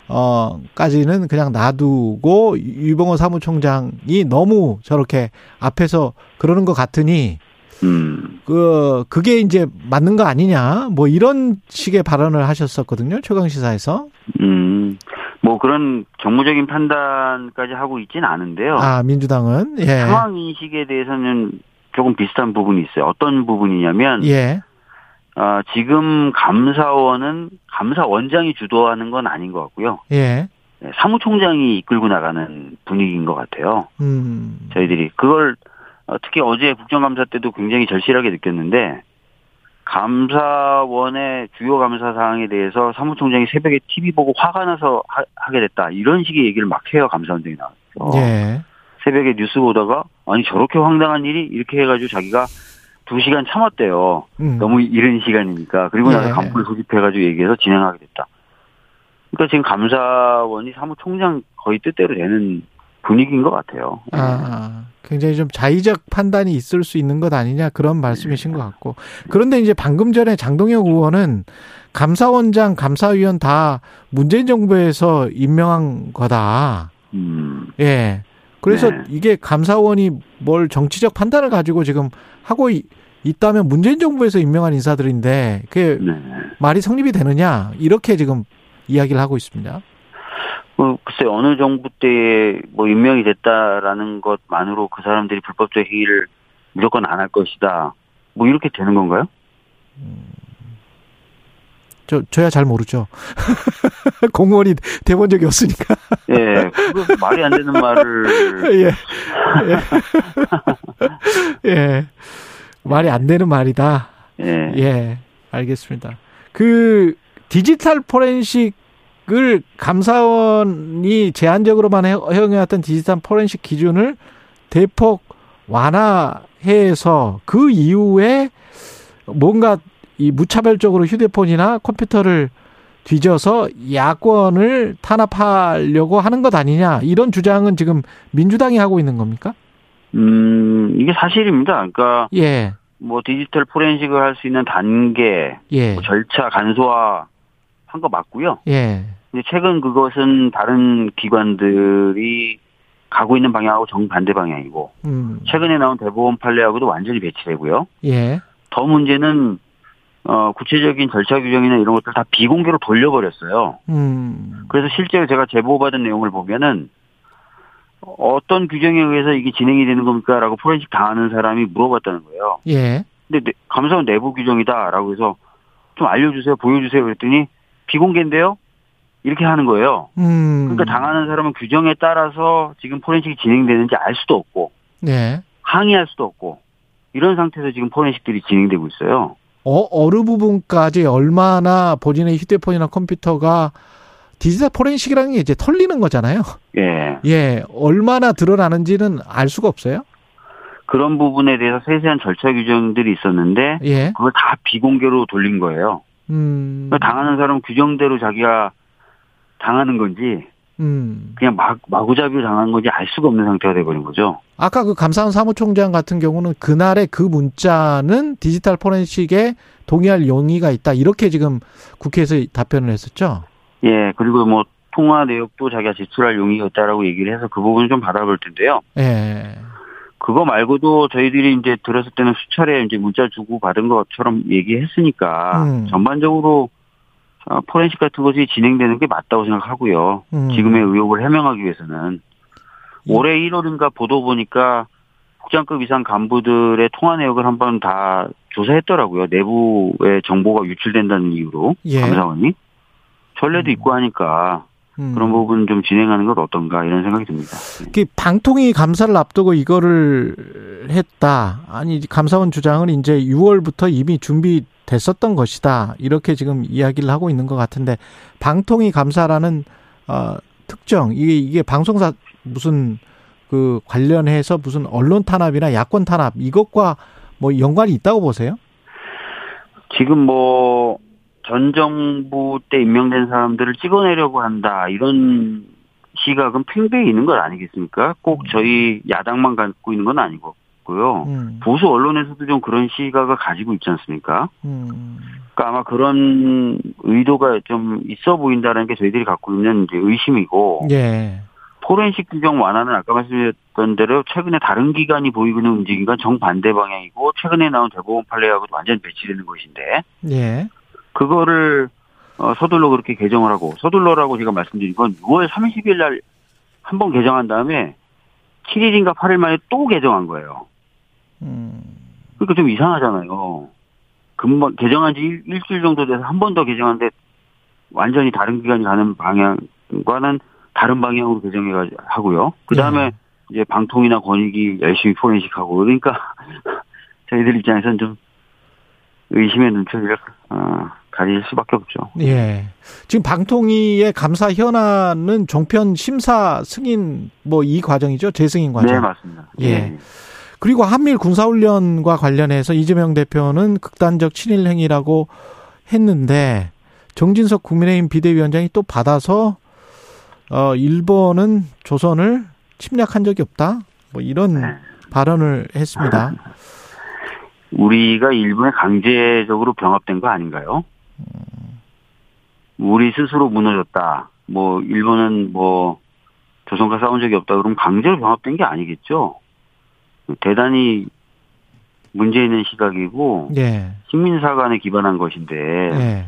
어 까지는 그냥 놔두고 유병호 사무총장이 너무 저렇게 앞에서 그러는 것 같으니 음. 그 그게 이제 맞는 거 아니냐 뭐 이런 식의 발언을 하셨었거든요 최강 시사에서 음. 뭐 그런 정무적인 판단까지 하고 있지는 않은데요. 아 민주당은 예 상황 인식에 대해서는 조금 비슷한 부분이 있어요. 어떤 부분이냐면 예. 아, 지금 감사원은 감사원장이 주도하는 건 아닌 것 같고요. 예. 네, 사무총장이 이끌고 나가는 분위기인 것 같아요. 음. 저희들이 그걸 어, 특히 어제 국정감사 때도 굉장히 절실하게 느꼈는데 감사원의 주요 감사 사항에 대해서 사무총장이 새벽에 TV 보고 화가 나서 하, 게 됐다 이런 식의 얘기를 막 해요 감사원장이 나와서 예. 새벽에 뉴스 보다가 아니 저렇게 황당한 일이 이렇게 해가지고 자기가 두 시간 참았대요. 음. 너무 이른 시간이니까. 그리고 나서 예. 간부를 소집해가지고 얘기해서 진행하게 됐다. 그러니까 지금 감사원이 사무총장 거의 뜻대로 되는 분위기인 것 같아요. 아, 굉장히 좀 자의적 판단이 있을 수 있는 것 아니냐 그런 말씀이신 것 같고. 그런데 이제 방금 전에 장동혁 의원은 감사원장, 감사위원 다 문재인 정부에서 임명한 거다. 음, 예. 그래서 네. 이게 감사원이 뭘 정치적 판단을 가지고 지금 하고 이- 있다면 문재인 정부에서 임명한 인사들인데 그게 네. 말이 성립이 되느냐 이렇게 지금 이야기를 하고 있습니다. 뭐, 글쎄, 어느 정부 때에 뭐 임명이 됐다라는 것만으로 그 사람들이 불법적 행위를 무조건 안 할 것이다. 뭐 이렇게 되는 건가요? 저 저야 잘 모르죠. 공무원이 돼본 적이 없으니까. 예, 그거 말이 안 되는 말을. 예. 예. 예. 말이 안 되는 말이다. 예. 예. 알겠습니다. 그 디지털 포렌식을 감사원이 제한적으로만 해- 허용해왔던 디지털 포렌식 기준을 대폭 완화해서 그 이후에 뭔가 이 무차별적으로 휴대폰이나 컴퓨터를 뒤져서 야권을 탄압하려고 하는 것 아니냐 이런 주장은 지금 민주당이 하고 있는 겁니까? 음, 이게 사실입니다. 그러니까 예, 뭐 디지털 포렌식을 할 수 있는 단계, 예, 뭐 절차 간소화 한 거 맞고요. 예, 근데 최근 그것은 다른 기관들이 가고 있는 방향하고 정반대 방향이고 음, 최근에 나온 대법원 판례하고도 완전히 배치되고요. 예, 더 문제는 어 구체적인 절차 규정이나 이런 것들 다 비공개로 돌려버렸어요. 음, 그래서 실제로 제가 제보받은 내용을 보면은 어떤 규정에 의해서 이게 진행이 되는 겁니까라고 포렌식 당하는 사람이 물어봤다는 거예요. 예, 근데 내- 감사원 내부 규정이다라고 해서 좀 알려주세요, 보여주세요. 그랬더니 비공개인데요. 이렇게 하는 거예요. 음. 그러니까 당하는 사람은 규정에 따라서 지금 포렌식이 진행되는지 알 수도 없고, 네. 항의할 수도 없고, 이런 상태에서 지금 포렌식들이 진행되고 있어요. 어, 어느 부분까지 얼마나 본인의 휴대폰이나 컴퓨터가 디지털 포렌식이라는 게 이제 털리는 거잖아요. 예. 예. 얼마나 드러나는지는 알 수가 없어요? 그런 부분에 대해서 세세한 절차 규정들이 있었는데, 예. 그걸 다 비공개로 돌린 거예요. 음. 그러니까 당하는 사람은 규정대로 자기가 당하는 건지, 음. 그냥 막, 마구잡이로 당한 건지 알 수가 없는 상태가 돼버린 거죠. 아까 그 감사원 사무총장 같은 경우는 그날의 그 문자는 디지털 포렌식에 동의할 용의가 있다. 이렇게 지금 국회에서 답변을 했었죠. 예, 그리고 뭐 통화 내역도 자기가 제출할 용의가 있다라고 얘기를 해서 그 부분을 좀 받아볼 텐데요. 예. 그거 말고도 저희들이 이제 들었을 때는 수차례 이제 문자 주고 받은 것처럼 얘기했으니까 음. 전반적으로 어, 포렌식 같은 것이 진행되는 게 맞다고 생각하고요. 음. 지금의 의혹을 해명하기 위해서는 음. 올해 1월인가 보도 보니까 국장급 이상 간부들의 통화 내역을 한번 다 조사했더라고요. 내부의 정보가 유출된다는 이유로 예. 감사원이. 전례도 있고 하니까 음. 그런 부분 좀 진행하는 것 어떤가 이런 생각이 듭니다. 그 방통위 감사를 앞두고 이거를 했다. 아니 감사원 주장은 이제 6월부터 이미 준비됐었던 것이다. 이렇게 지금 이야기를 하고 있는 것 같은데 방통위 감사라는 어, 특정 이게 이게 방송사 무슨 그 관련해서 무슨 언론 탄압이나 야권 탄압 이것과 뭐 연관이 있다고 보세요? 지금 뭐 전 정부 때 임명된 사람들을 찍어내려고 한다 이런 시각은 팽배해 있는 것 아니겠습니까? 꼭 음. 저희 야당만 갖고 있는 건 아니고요. 음. 보수 언론에서도 좀 그런 시각을 가지고 있지 않습니까? 음. 그러니까 아마 그런 의도가 좀 있어 보인다는 게 저희들이 갖고 있는 의심이고. 예. 포렌식 규정 완화는 아까 말씀드렸던 대로 최근에 다른 기관이 보이고 있는 움직임과 정반대 방향이고 최근에 나온 대법원 판례하고 완전히 배치되는 것인데. 예. 그거를 어, 서둘러 그렇게 개정을 하고 서둘러라고 제가 말씀드린 건 6월 30일 날 한 번 개정한 다음에 7일인가 8일 만에 또 개정한 거예요. 음. 그러니까 좀 이상하잖아요. 금방 개정한 지 일, 주일 정도 돼서 한 번 더 개정한데 완전히 다른 기관이 가는 방향과는 다른 방향으로 개정해 하고요. 그 다음에 네. 이제 방통이나 권익이 열심히 포렌식하고 그러니까 저희들 입장에서는 좀 의심의 눈초리를 어, 가질 수밖에 없죠. 예. 지금 방통위의 감사 현안은 종편 심사 승인 뭐 이 과정이죠. 재승인 과정. 네, 맞습니다. 예. 예. 그리고 한밀 군사훈련과 관련해서 이재명 대표는 극단적 친일 행위라고 했는데 정진석 국민의힘 비대위원장이 또 받아서 어 일본은 조선을 침략한 적이 없다. 뭐 이런 네. 발언을 했습니다. 우리가 일본에 강제적으로 병합된 거 아닌가요? 우리 스스로 무너졌다. 뭐 일본은 뭐 조선과 싸운 적이 없다. 그러면 강제로 병합된 게 아니겠죠. 대단히 문제 있는 시각이고 예. 식민사관에 기반한 것인데 예.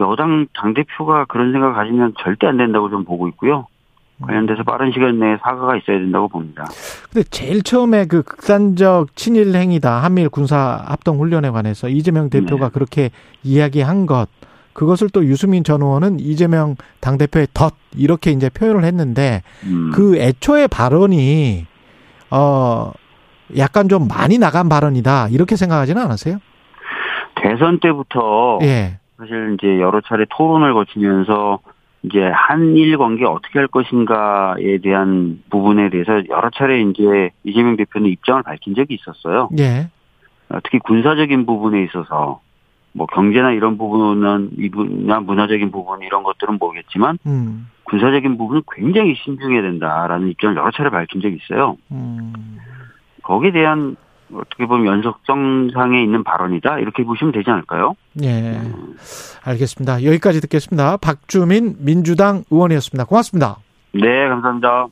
여당 당 대표가 그런 생각 을 가지면 절대 안 된다고 좀 보고 있고요. 관련돼서 빠른 시간 내에 사과가 있어야 된다고 봅니다. 근데 제일 처음에 그 극단적 친일 행위다 한미일 군사 합동 훈련에 관해서 이재명 대표가 네. 그렇게 이야기한 것 그것을 또 유수민 전 의원은 이재명 당 대표의 덫 이렇게 이제 표현을 했는데 음. 그 애초의 발언이 어 약간 좀 많이 나간 발언이다 이렇게 생각하지는 않으세요? 대선 때부터 예. 사실 이제 여러 차례 토론을 거치면서 이제 한일 관계 어떻게 할 것인가에 대한 부분에 대해서 여러 차례 이제 이재명 대표는 입장을 밝힌 적이 있었어요. 예. 어, 특히 군사적인 부분에 있어서 뭐 경제나 이런 부분은 이분야 문화적인 부분 이런 것들은 모르겠지만 음. 군사적인 부분은 굉장히 신중해야 된다라는 입장을 여러 차례 밝힌 적이 있어요. 음. 거기에 대한 어떻게 보면 연속성상에 있는 발언이다 이렇게 보시면 되지 않을까요? 예, 알겠습니다. 여기까지 듣겠습니다. 박주민 민주당 의원이었습니다. 고맙습니다. 네, 감사합니다.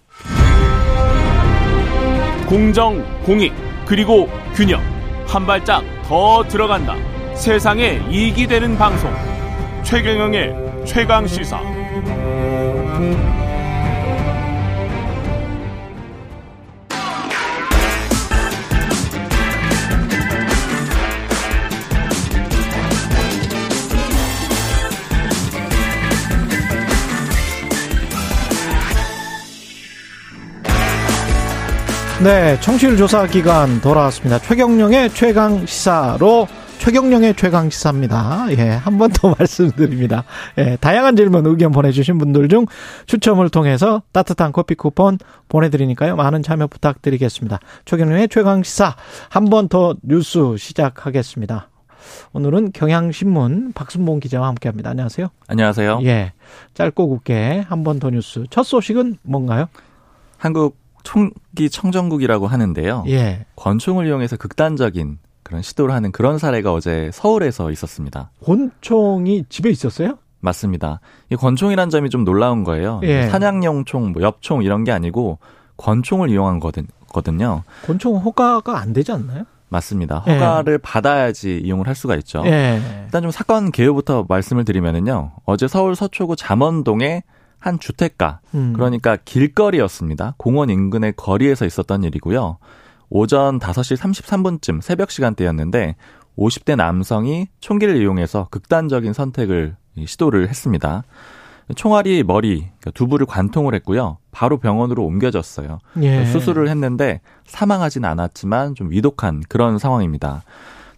공정, 공익, 그리고 균형 한 발짝 더 들어간다. 세상에 이익이 되는 방송 최경영의 최강 시사. 네, 청취율 조사 기간 돌아왔습니다. 최경령의 최강 시사로 최경령의 최강 시사입니다. 예, 한 번 더 말씀드립니다. 예, 다양한 질문 의견 보내주신 분들 중 추첨을 통해서 따뜻한 커피 쿠폰 보내드리니까요. 많은 참여 부탁드리겠습니다. 최경령의 최강 시사 한 번 더 뉴스 시작하겠습니다. 오늘은 경향신문 박순봉 기자와 함께합니다. 안녕하세요. 안녕하세요. 예, 짧고 굵게 한 번 더 뉴스. 첫 소식은 뭔가요? 한국 총기 청정국이라고 하는데요. 예. 권총을 이용해서 극단적인 그런 시도를 하는 그런 사례가 어제 서울에서 있었습니다. 권총이 집에 있었어요? 맞습니다. 이 권총이란 점이 좀 놀라운 거예요. 예. 사냥용 총, 뭐 엽총 이런 게 아니고 권총을 이용한 거든요. 권총 허가가 안 되지 않나요? 맞습니다. 예. 허가를 받아야지 이용을 할 수가 있죠. 예. 일단 좀 사건 개요부터 말씀을 드리면은요. 어제 서울 서초구 잠원동에 한 주택가, 음. 그러니까 길거리였습니다. 공원 인근의 거리에서 있었던 일이고요. 오전 5시 33분쯤 새벽 시간대였는데 50대 남성이 총기를 이용해서 극단적인 선택을 시도를 했습니다. 총알이 머리, 그러니까 두부를 관통을 했고요. 바로 병원으로 옮겨졌어요. 예. 수술을 했는데 사망하진 않았지만 좀 위독한 그런 상황입니다.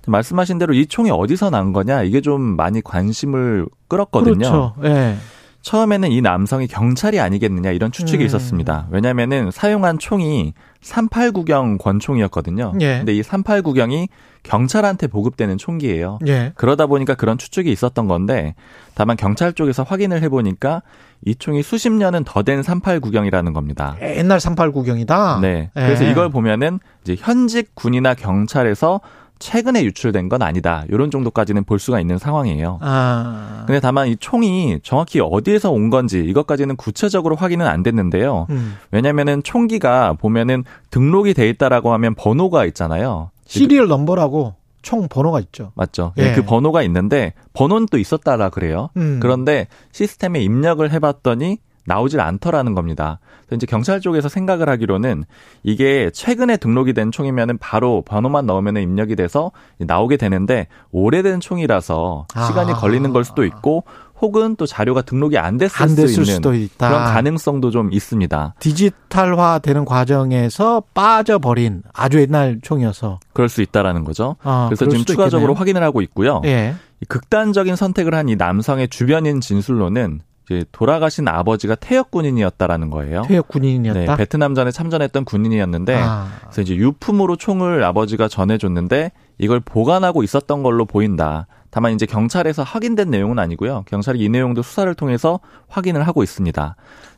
말씀하신 대로 이 총이 어디서 난 거냐 이게 좀 많이 관심을 끌었거든요. 그렇죠. 예. 처음에는 이 남성이 경찰이 아니겠느냐 이런 추측이 음. 있었습니다. 왜냐면은 사용한 총이 38구경 권총이었거든요. 예. 근데 이 38구경이 경찰한테 보급되는 총기예요. 예. 그러다 보니까 그런 추측이 있었던 건데 다만 경찰 쪽에서 확인을 해 보니까 이 총이 수십 년은 더 된 38구경이라는 겁니다. 옛날 38구경이다. 네. 예. 그래서 이걸 보면은 이제 현직 군이나 경찰에서 최근에 유출된 건 아니다. 이런 정도까지는 볼 수가 있는 상황이에요. 아. 근데 다만 이 총이 정확히 어디에서 온 건지 이것까지는 구체적으로 확인은 안 됐는데요. 음. 왜냐면은 총기가 보면은 등록이 돼 있다라고 하면 번호가 있잖아요. 시리얼 넘버라고 총 번호가 있죠. 맞죠. 예. 그 번호가 있는데 번호는 또 있었다라 그래요. 음. 그런데 시스템에 입력을 해봤더니 나오질 않더라는 겁니다. 그래서 이제 경찰 쪽에서 생각을 하기로는 이게 최근에 등록이 된 총이면은 바로 번호만 넣으면 입력이 돼서 나오게 되는데 오래된 총이라서 시간이 아. 걸리는 걸 수도 있고 혹은 또 자료가 등록이 안 됐을, 안 됐을 수 있는 있다. 그런 가능성도 좀 있습니다. 디지털화 되는 과정에서 빠져버린 아주 옛날 총이어서. 그럴 수 있다라는 거죠. 아, 그래서 지금 추가적으로 있겠네요. 확인을 하고 있고요. 예. 이 극단적인 선택을 한 이 남성의 주변인 진술로는 이제 돌아가신 아버지가 퇴역 군인이었다라는 거예요. 퇴역 군인이었다. 네, 베트남전에 참전했던 군인이었는데 아. 그래서 이제 유품으로 총을 아버지가 전해줬는데 이걸 보관하고 있었던 걸로 보인다. 다만 이제 경찰에서 확인된 내용은 아니고요. 경찰이 이 내용도 수사를 통해서 확인을 하고 있습니다.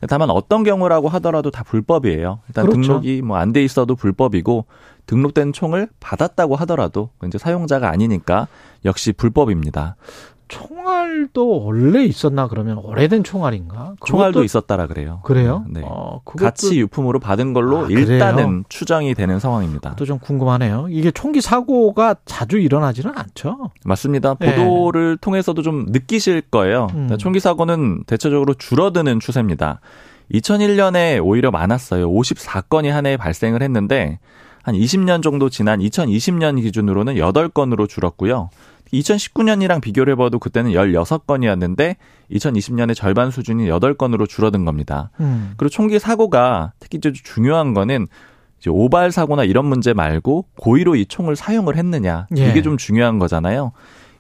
다만 어떤 경우라고 하더라도 다 불법이에요. 일단 그렇죠. 등록이 뭐 안 돼 있어도 불법이고 등록된 총을 받았다고 하더라도 이제 사용자가 아니니까 역시 불법입니다. 총알도 원래 있었나 그러면 오래된 총알인가? 총알도 있었다라 그래요. 그래요? 네. 어, 그것도 같이 유품으로 받은 걸로 아, 그래요? 일단은 추정이 되는 상황입니다. 또 좀 궁금하네요. 이게 총기 사고가 자주 일어나지는 않죠. 맞습니다. 예. 보도를 통해서도 좀 느끼실 거예요. 음. 총기 사고는 대체적으로 줄어드는 추세입니다. 2001년에 오히려 많았어요. 54건이 한 해에 발생을 했는데 한 20년 정도 지난 2020년 기준으로는 8건으로 줄었고요. 2019년이랑 비교를 해봐도 그때는 16건이었는데 2020년에 절반 수준인 8건으로 줄어든 겁니다. 음. 그리고 총기 사고가 특히 좀 중요한 거는 이제 오발 사고나 이런 문제 말고 고의로 이 총을 사용을 했느냐 예. 이게 좀 중요한 거잖아요.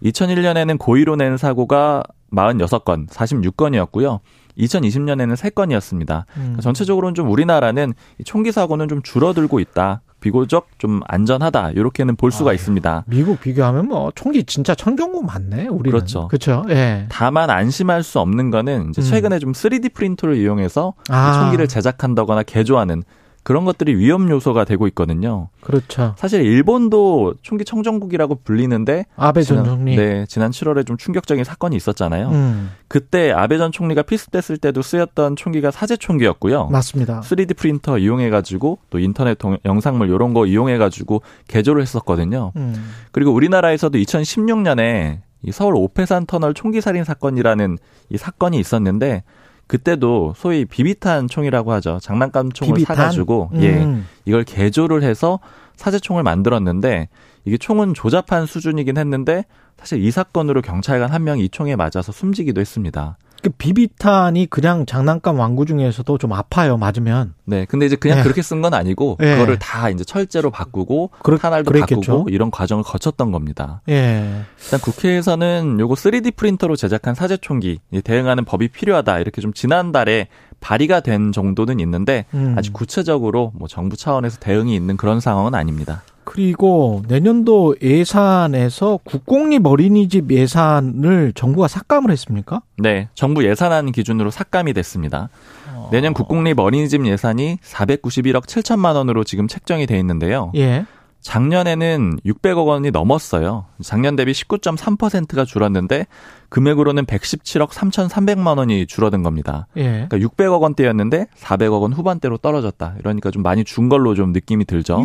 2001년에는 고의로 낸 사고가 46건, 46건이었고요. 2020년에는 3건이었습니다. 음. 전체적으로는 좀 우리나라는 이 총기 사고는 좀 줄어들고 있다. 비교적 좀 안전하다. 이렇게는 볼 수가 아유. 있습니다. 미국 비교하면 뭐 총기 진짜 천경국 많네. 우리는 그렇죠. 그렇죠. 예. 다만 안심할 수 없는 거는 이제 음. 최근에 좀 3D 프린터를 이용해서 아. 총기를 제작한다거나 개조하는 그런 것들이 위험 요소가 되고 있거든요. 그렇죠. 사실 일본도 총기 청정국이라고 불리는데 아베 전 지난, 총리. 네, 지난 7월에 좀 충격적인 사건이 있었잖아요. 음, 그때 아베 전 총리가 피습됐을 때도 쓰였던 총기가 사제 총기였고요. 맞습니다. 3D 프린터 이용해 가지고 또 인터넷 동, 영상물 이런 거 이용해 가지고 개조를 했었거든요. 음, 그리고 우리나라에서도 2016년에 이 서울 오페산 터널 총기 살인 사건이라는 이 사건이 있었는데 그때도 소위 비비탄 총이라고 하죠. 장난감 총을 비비탄? 사가지고 예 음, 이걸 개조를 해서 사제총을 만들었는데 이게 총은 조잡한 수준이긴 했는데 사실 이 사건으로 경찰관 한 명이 이 총에 맞아서 숨지기도 했습니다. 그 비비탄이 그냥 장난감 왕구 중에서도 좀 아파요. 맞으면. 네. 근데 이제 그냥 네. 그렇게 쓴 건 아니고 네. 그거를 다 이제 철제로 바꾸고 그렇, 탄알도 그랬겠죠. 바꾸고 이런 과정을 거쳤던 겁니다. 예. 일단 국회에서는 요거 3D 프린터로 제작한 사제 총기 대응하는 법이 필요하다. 이렇게 좀 지난달에 발의가 된 정도는 있는데 음. 아직 구체적으로 뭐 정부 차원에서 대응이 있는 그런 상황은 아닙니다. 그리고 내년도 예산에서 국공립 어린이집 예산을 정부가 삭감을 했습니까? 네, 정부 예산안 기준으로 삭감이 됐습니다. 어... 내년 국공립 어린이집 예산이 491억 7천만 원으로 지금 책정이 돼 있는데요. 예. 작년에는 600억 원이 넘었어요. 작년 대비 19.3%가 줄었는데 금액으로는 117억 3,300만 원이 줄어든 겁니다. 예. 그러니까 600억 원대였는데 400억 원 후반대로 떨어졌다. 이러니까 좀 많이 준 걸로 좀 느낌이 들죠.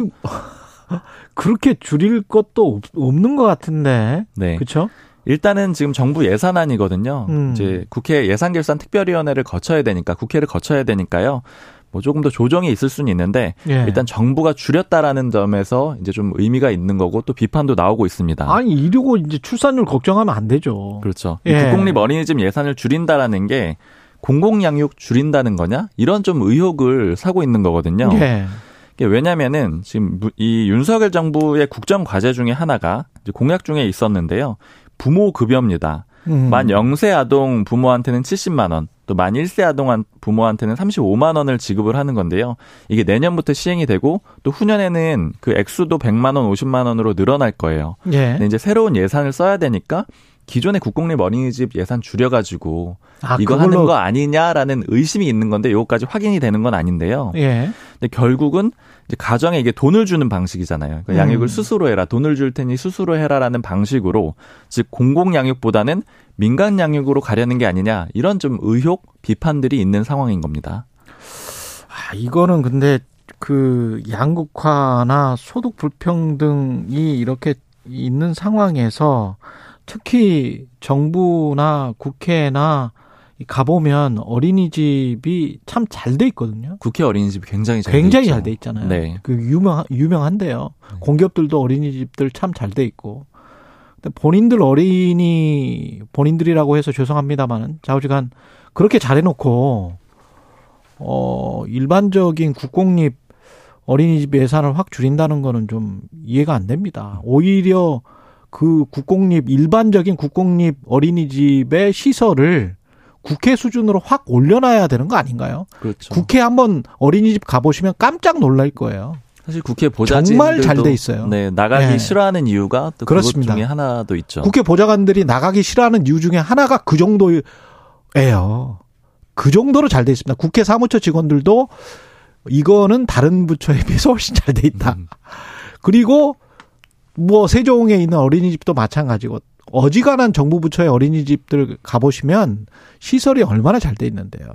그렇게 줄일 것도 없는 것 같은데. 네. 그렇죠? 일단은 지금 정부 예산안이거든요. 음. 이제 국회 예산결산 특별위원회를 거쳐야 되니까 국회를 거쳐야 되니까요. 뭐 조금 더 조정이 있을 수는 있는데 예. 일단 정부가 줄였다라는 점에서 이제 좀 의미가 있는 거고 또 비판도 나오고 있습니다. 아니 이러고 이제 출산율 걱정하면 안 되죠. 그렇죠. 예. 국공립 어린이집 예산을 줄인다라는 게 공공양육 줄인다는 거냐 이런 좀 의혹을 사고 있는 거거든요. 예. 왜냐면은 지금 이 윤석열 정부의 국정 과제 중에 하나가 공약 중에 있었는데요. 부모 급여입니다. 음. 만 0세 아동 부모한테는 70만 원, 또 만 1세 아동 부모한테는 35만 원을 지급을 하는 건데요. 이게 내년부터 시행이 되고 또 후년에는 그 액수도 100만 원, 50만 원으로 늘어날 거예요. 예. 근데 이제 새로운 예산을 써야 되니까 기존의 국공립 어린이집 예산 줄여가지고 아, 이거 그걸로... 하는 거 아니냐라는 의심이 있는 건데 이거까지 확인이 되는 건 아닌데요. 예. 근데 결국은 이제 가정에 이게 돈을 주는 방식이잖아요. 그러니까 양육을 음. 스스로 해라, 돈을 줄 테니 스스로 해라라는 방식으로 즉 공공 양육보다는 민간 양육으로 가려는 게 아니냐 이런 좀 의혹 비판들이 있는 상황인 겁니다. 아 이거는 근데 그 양극화나 소득 불평등이 이렇게 있는 상황에서 특히 정부나 국회나 가보면 어린이집이 참 잘 돼 있거든요. 국회 어린이집이 굉장히 잘 굉장히 잘 돼 있잖아요. 네. 그 유명 유명한데요. 네. 공기업들도 어린이집들 참 잘 돼 있고. 근데 본인들 어린이 본인들이라고 해서 죄송합니다만은 좌우지간 그렇게 잘해 놓고 어 일반적인 국공립 어린이집 예산을 확 줄인다는 거는 좀 이해가 안 됩니다. 오히려 그 국공립 일반적인 국공립 어린이집의 시설을 국회 수준으로 확 올려놔야 되는 거 아닌가요? 그렇죠. 국회 한번 어린이집 가보시면 깜짝 놀랄 거예요. 사실 국회 보좌진 정말 잘 돼 있어요. 네, 나가기 네. 싫어하는 이유가 또 그렇습니다. 그것 중에 하나도 있죠. 국회 보좌관들이 나가기 싫어하는 이유 중에 하나가 그 정도예요. 그 정도로 잘 돼 있습니다. 국회 사무처 직원들도 이거는 다른 부처에 비해서 훨씬 잘 돼 있다. 음. 그리고 뭐 세종에 있는 어린이집도 마찬가지고 어지간한 정부 부처의 어린이집들 가보시면 시설이 얼마나 잘 돼 있는데요.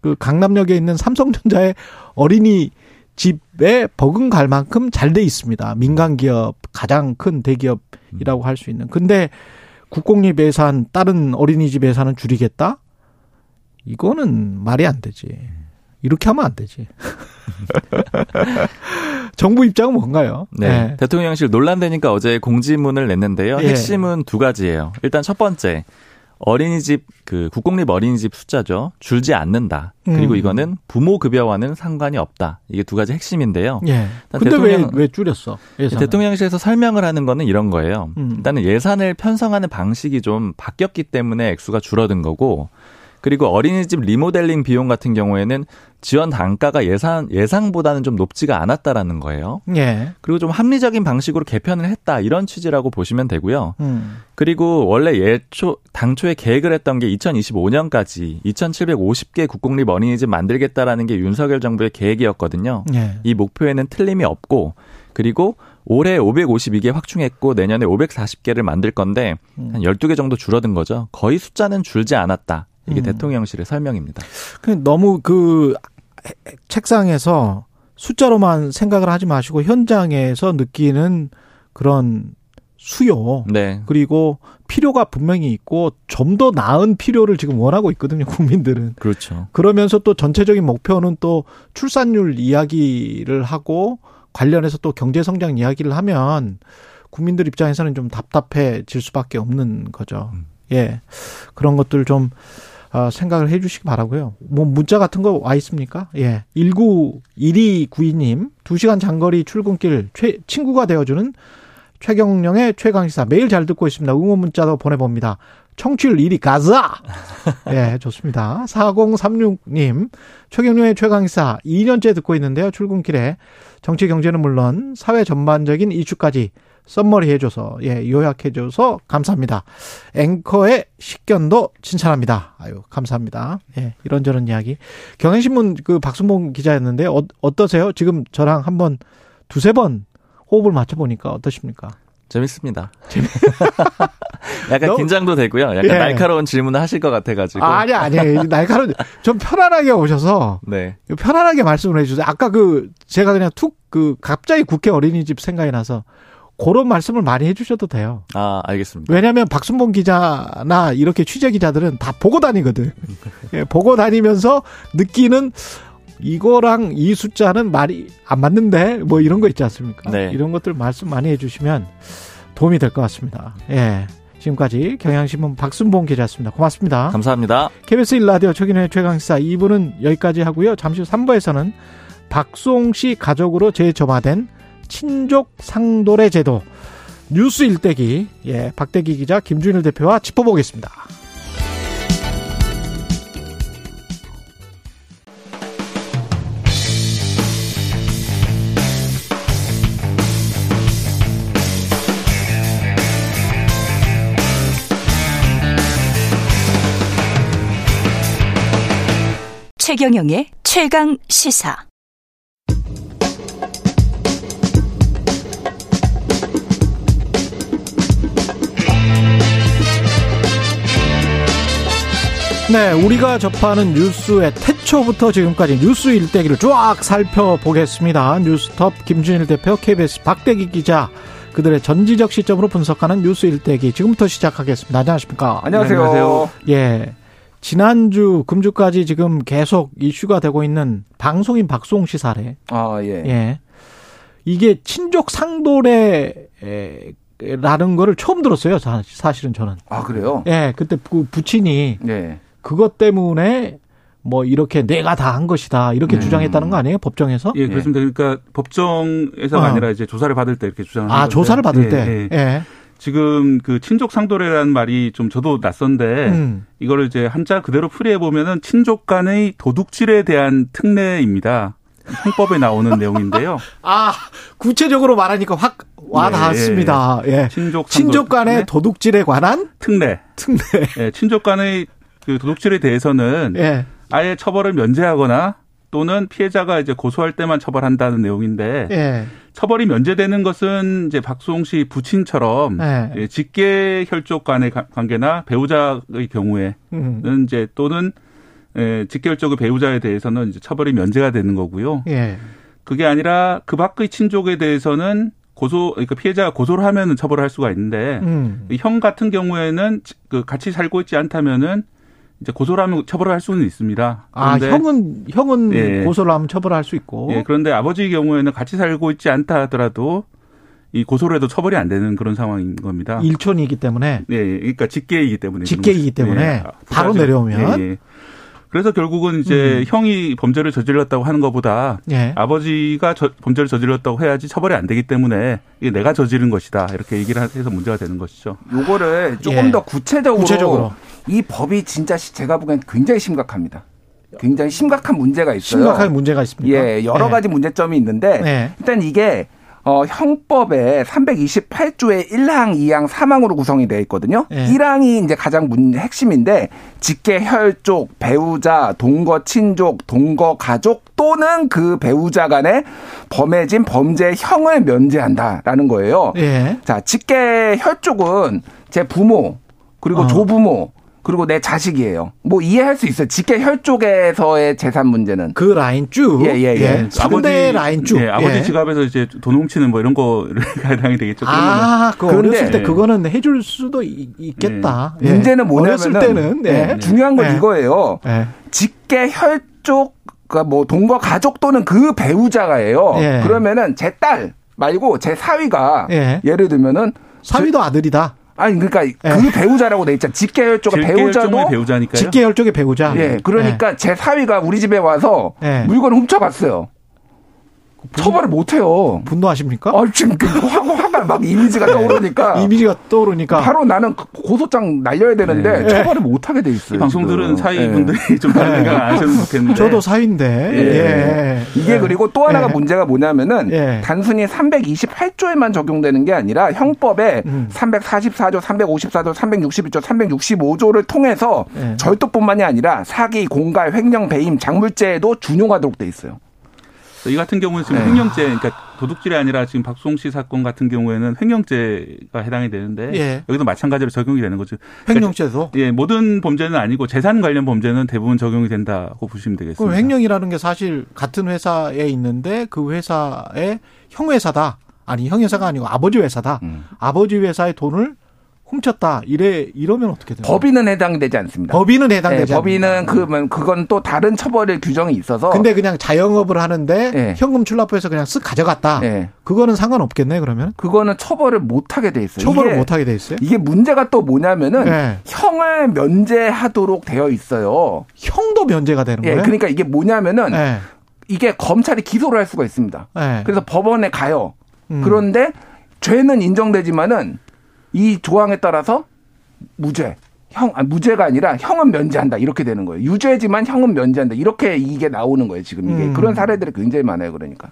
그 강남역에 있는 삼성전자의 어린이 집에 버금갈 만큼 잘 돼 있습니다. 민간 기업 가장 큰 대기업이라고 할 수 있는. 근데 국공립 예산 다른 어린이집 예산은 줄이겠다? 이거는 말이 안 되지. 이렇게 하면 안 되지. 정부 입장은 뭔가요? 네. 네. 대통령실 논란되니까 어제 공지문을 냈는데요. 예. 핵심은 두 가지예요. 일단 첫 번째. 어린이집 그 국공립 어린이집 숫자죠 줄지 않는다 그리고 음. 이거는 부모 급여와는 상관이 없다 이게 두 가지 핵심인데요. 예. 근데 대통령, 왜, 왜 줄였어? 예산을. 대통령실에서 설명을 하는 거는 이런 거예요. 음. 일단은 예산을 편성하는 방식이 좀 바뀌었기 때문에 액수가 줄어든 거고 그리고 어린이집 리모델링 비용 같은 경우에는 지원 단가가 예산 예상보다는 좀 높지가 않았다라는 거예요. 예. 그리고 좀 합리적인 방식으로 개편을 했다 이런 취지라고 보시면 되고요. 음. 그리고 원래 예초 당초에 계획을 했던 게 2025년까지 2,750개 국공립 어린이집 만들겠다라는 게 윤석열 정부의 계획이었거든요. 예. 이 목표에는 틀림이 없고 그리고 올해 552개 확충했고 내년에 540개를 만들 건데 음. 한 12개 정도 줄어든 거죠. 거의 숫자는 줄지 않았다. 이게 음. 대통령실의 설명입니다. 너무 그 책상에서 숫자로만 생각을 하지 마시고 현장에서 느끼는 그런 수요. 네. 그리고 필요가 분명히 있고 좀 더 나은 필요를 지금 원하고 있거든요, 국민들은. 그렇죠. 그러면서 또 전체적인 목표는 또 출산율 이야기를 하고 관련해서 또 경제 성장 이야기를 하면 국민들 입장에서는 좀 답답해질 수밖에 없는 거죠. 음. 예. 그런 것들 좀 어, 생각을 해 주시기 바라고요. 뭐 문자 같은 거 와 있습니까? 예. 191292님 2시간 장거리 출근길 최, 친구가 되어주는 최경령의 최강시사 매일 잘 듣고 있습니다. 응원 문자도 보내봅니다. 청취율 1위 가자! 예, 좋습니다. 4036님, 최경령의 최강시사 2년째 듣고 있는데요. 출근길에 정치 경제는 물론 사회 전반적인 이슈까지 썸머리 해줘서, 예, 요약해줘서 감사합니다. 앵커의 식견도 칭찬합니다. 아유, 감사합니다. 예, 이런저런 이야기. 경향신문 그 박순봉 기자였는데, 어, 어떠세요? 지금 저랑 한번 두세 번 호흡을 맞춰 보니까 어떠십니까? 재밌습니다. 약간 너, 긴장도 되고요. 약간 예. 날카로운 질문을 하실 것 같아가지고. 아, 아니, 아니. 날카로운, 좀 편안하게 오셔서. 네. 편안하게 말씀을 해주세요. 아까 그, 제가 그냥 툭, 그, 갑자기 국회 어린이집 생각이 나서. 그런 말씀을 많이 해주셔도 돼요. 아, 알겠습니다. 왜냐하면 박순봉 기자나 이렇게 취재 기자들은 다 보고 다니거든. 예, 보고 다니면서 느끼는 이거랑 이 숫자는 말이 안 맞는데 뭐 이런 거 있지 않습니까? 네. 이런 것들 말씀 많이 해주시면 도움이 될 것 같습니다. 예. 지금까지 경향신문 박순봉 기자였습니다. 고맙습니다. 감사합니다. KBS 1라디오 최근의 최강시사 2부는 여기까지 하고요. 잠시 후 3부에서는 박송 씨 가족으로 재점화된 친족 상도례 제도 뉴스 일대기 예, 박대기 기자 김준일 대표와 짚어보겠습니다. 최경영의 최강 시사. 네, 우리가 접하는 뉴스의 태초부터 지금까지 뉴스 일대기를 쫙 살펴보겠습니다. 뉴스톱 김준일 대표, KBS 박대기 기자, 그들의 전지적 시점으로 분석하는 뉴스 일대기 지금부터 시작하겠습니다. 안녕하십니까? 안녕하세요. 안녕하세요. 예. 지난주 금주까지 지금 계속 이슈가 되고 있는 방송인 박송 씨 사례. 아, 예. 예. 이게 친족 상도례라는 거를 처음 들었어요. 사실은 저는. 아, 그래요? 예. 그때 부, 부친이 예. 그것 때문에 뭐 이렇게 내가 다 한 것이다 이렇게 음. 주장했다는 거 아니에요 법정에서? 예, 그렇습니다. 그러니까 법정에서가 어. 아니라 이제 조사를 받을 때 이렇게 주장을. 아, 조사를 받을 예, 때. 예. 예. 지금 그 친족 상도례라는 말이 좀 저도 낯선데 음. 이거를 이제 한자 그대로 풀이해 보면은 친족 간의 도둑질에 대한 특례입니다. 형법에 나오는 내용인데요. 아 구체적으로 말하니까 확 와닿았습니다. 예. 예. 친족 친족 간의 특례? 도둑질에 관한 특례. 특례. 예, 친족 간의 그 도둑질에 대해서는 예. 아예 처벌을 면제하거나 또는 피해자가 이제 고소할 때만 처벌한다는 내용인데 예. 처벌이 면제되는 것은 이제 박수홍 씨 부친처럼 예. 예 직계 혈족 간의 관계나 배우자의 경우에는 음. 이제 또는 예, 직계 혈족의 배우자에 대해서는 이제 처벌이 면제가 되는 거고요. 예. 그게 아니라 그 밖의 친족에 대해서는 고소 그러니까 피해자가 고소를 하면은 처벌을 할 수가 있는데 음. 형 같은 경우에는 그 같이 살고 있지 않다면은 이제 고소를 하면 처벌을 할 수는 있습니다. 아, 형은 형은 예. 고소를 하면 처벌할 수 있고. 예, 그런데 아버지의 경우에는 같이 살고 있지 않다 하더라도 이 고소를 해도 처벌이 안 되는 그런 상황인 겁니다. 일촌이기 때문에. 예, 예. 그러니까 직계이기 때문에. 직계이기 때문에 예, 바로 내려오면. 예, 예. 그래서 결국은 이제 음. 형이 범죄를 저질렀다고 하는 것보다 예. 아버지가 저, 범죄를 저질렀다고 해야지 처벌이 안 되기 때문에 이게 내가 저지른 것이다 이렇게 얘기를 해서 문제가 되는 것이죠. 요거를 조금 예. 더 구체적으로, 구체적으로 이 법이 진짜 제가 보기엔 굉장히 심각합니다. 굉장히 심각한 문제가 있어요. 심각한 문제가 있습니다. 예, 여러 예. 가지 문제점이 있는데 예. 일단 이게 어, 형법에 328조의 1항, 2항, 3항으로 구성이 되어 있거든요. 네. 1항이 이제 가장 문, 핵심인데 직계 혈족, 배우자, 동거 친족, 동거 가족 또는 그 배우자 간에 범해진 범죄 형을 면제한다라는 거예요. 네. 자, 직계 혈족은 제 부모 그리고 어. 조부모 그리고 내 자식이에요. 뭐 이해할 수 있어요. 직계 혈족에서의 재산 문제는. 그 라인 쭉. 예, 예, 예. 예. 아버지 라인 쭉. 예, 아버지 예. 지갑에서 이제 돈 훔치는 뭐 이런 거를 해당이 되겠죠. 아, 그 어렸을 때 그거는 해줄 수도 있겠다. 예. 문제는 뭐냐면 어렸을 때는 네. 중요한 건 이거예요. 직계 혈족 그러니까 뭐 동거 가족 또는 그 배우자가예요. 그러면은 제 딸 말고 제 사위가 예 를 들면은 사위도 아들이다. 아니 그러니까 네. 그 배우자라고 돼 있잖아. 직계혈족의 배우자도 배우자니까요. 직계혈족의 배우자. 예. 그러니까 네. 제 사위가 우리 집에 와서 네. 물건을 훔쳐갔어요. 처벌을 못 해요. 분노하십니까? 아, 지금 그 화, 화가 막 이미지가 네. 떠오르니까. 이미지가 떠오르니까. 바로 나는 고소장 날려야 되는데 네. 처벌을 못 하게 돼 있어요. 방송들은 사위분들이 네. 좀 다른 생각 안 하셨으면 좋겠는데. 저도 사위인데. 예. 예. 이게 그리고 또 하나가 예. 문제가 뭐냐면은 예. 단순히 328조에만 적용되는 게 아니라 형법에 음. 344조, 354조, 361조, 365조를 통해서 예. 절도뿐만이 아니라 사기, 공갈, 횡령, 배임, 장물죄에도 준용하도록 돼 있어요. 이 같은 경우는 지금 네. 횡령죄, 그러니까 도둑질이 아니라 지금 박수홍 씨 사건 같은 경우에는 횡령죄가 해당이 되는데 예. 여기도 마찬가지로 적용이 되는 거죠. 그러니까 횡령죄도? 예, 모든 범죄는 아니고 재산 관련 범죄는 대부분 적용이 된다고 보시면 되겠습니다. 그럼 횡령이라는 게 사실 같은 회사에 있는데 그 회사의 형 회사다. 아니 형 회사가 아니고 아버지 회사다. 음. 아버지 회사의 돈을 훔쳤다 이래 이러면 어떻게 돼요? 법인은 해당되지 않습니다. 법인은 해당되지 네, 법인은 그러면 그건 또 다른 처벌의 규정이 있어서. 근데 그냥 자영업을 하는데 네. 현금 출납부에서 그냥 쓱 가져갔다. 네. 그거는 상관없겠네 그러면? 그거는 처벌을 못 하게 돼 있어요. 처벌을 못 하게 돼 있어요? 이게 문제가 또 뭐냐면은 네. 형을 면제하도록 되어 있어요. 형도 면제가 되는 예, 거예요? 그러니까 이게 뭐냐면은 네. 이게 검찰이 기소를 할 수가 있습니다. 네. 그래서 법원에 가요. 음. 그런데 죄는 인정되지만은 이 조항에 따라서 무죄. 형, 아, 무죄가 아니라 형은 면제한다. 이렇게 되는 거예요. 유죄지만 형은 면제한다. 이렇게 이게 나오는 거예요. 지금 이게. 음. 그런 사례들이 굉장히 많아요. 그러니까.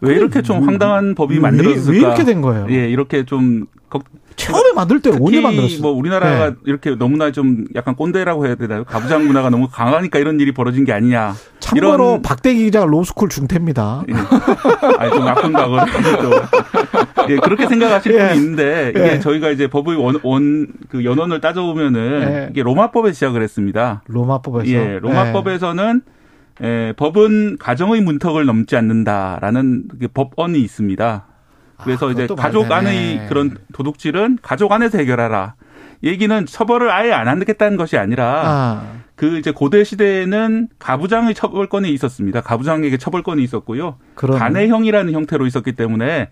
왜 이렇게 좀 음. 황당한 법이 만들어졌을까? 왜 이렇게 된 거예요? 예, 이렇게 좀 처음에 만들 때는 언제 만들었어요? 뭐 우리나라가 네. 이렇게 너무나 좀 약간 꼰대라고 해야 되나요? 가부장 문화가 너무 강하니까 이런 일이 벌어진 게 아니냐. 참고로 이런... 박대기 기자가 로스쿨 중퇴입니다. 예. 아니 좀 나쁜 과거를 또 예, 그렇게 생각하실 예. 분이 있는데 이게 예. 저희가 이제 법의 원 원 그 연원을 따져보면은 예. 이게 로마법에 시작을 했습니다. 로마법에서 예, 로마법에서는 예, 법은 가정의 문턱을 넘지 않는다라는 법언이 있습니다. 그래서 아, 이제 가족 안의 그런 도둑질은 가족 안에서 해결하라. 얘기는 처벌을 아예 안 하겠다는 것이 아니라 아. 그 이제 고대 시대에는 가부장의 처벌권이 있었습니다. 가부장에게 처벌권이 있었고요. 그런. 간해형이라는 형태로 있었기 때문에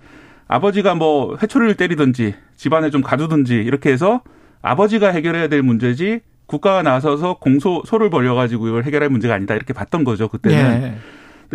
아버지가 뭐 회초리를 때리든지 집안에 좀 가두든지 이렇게 해서 아버지가 해결해야 될 문제지 국가가 나서서 공소 소를 벌여가지고 이걸 해결할 문제가 아니다 이렇게 봤던 거죠 그때는. 예.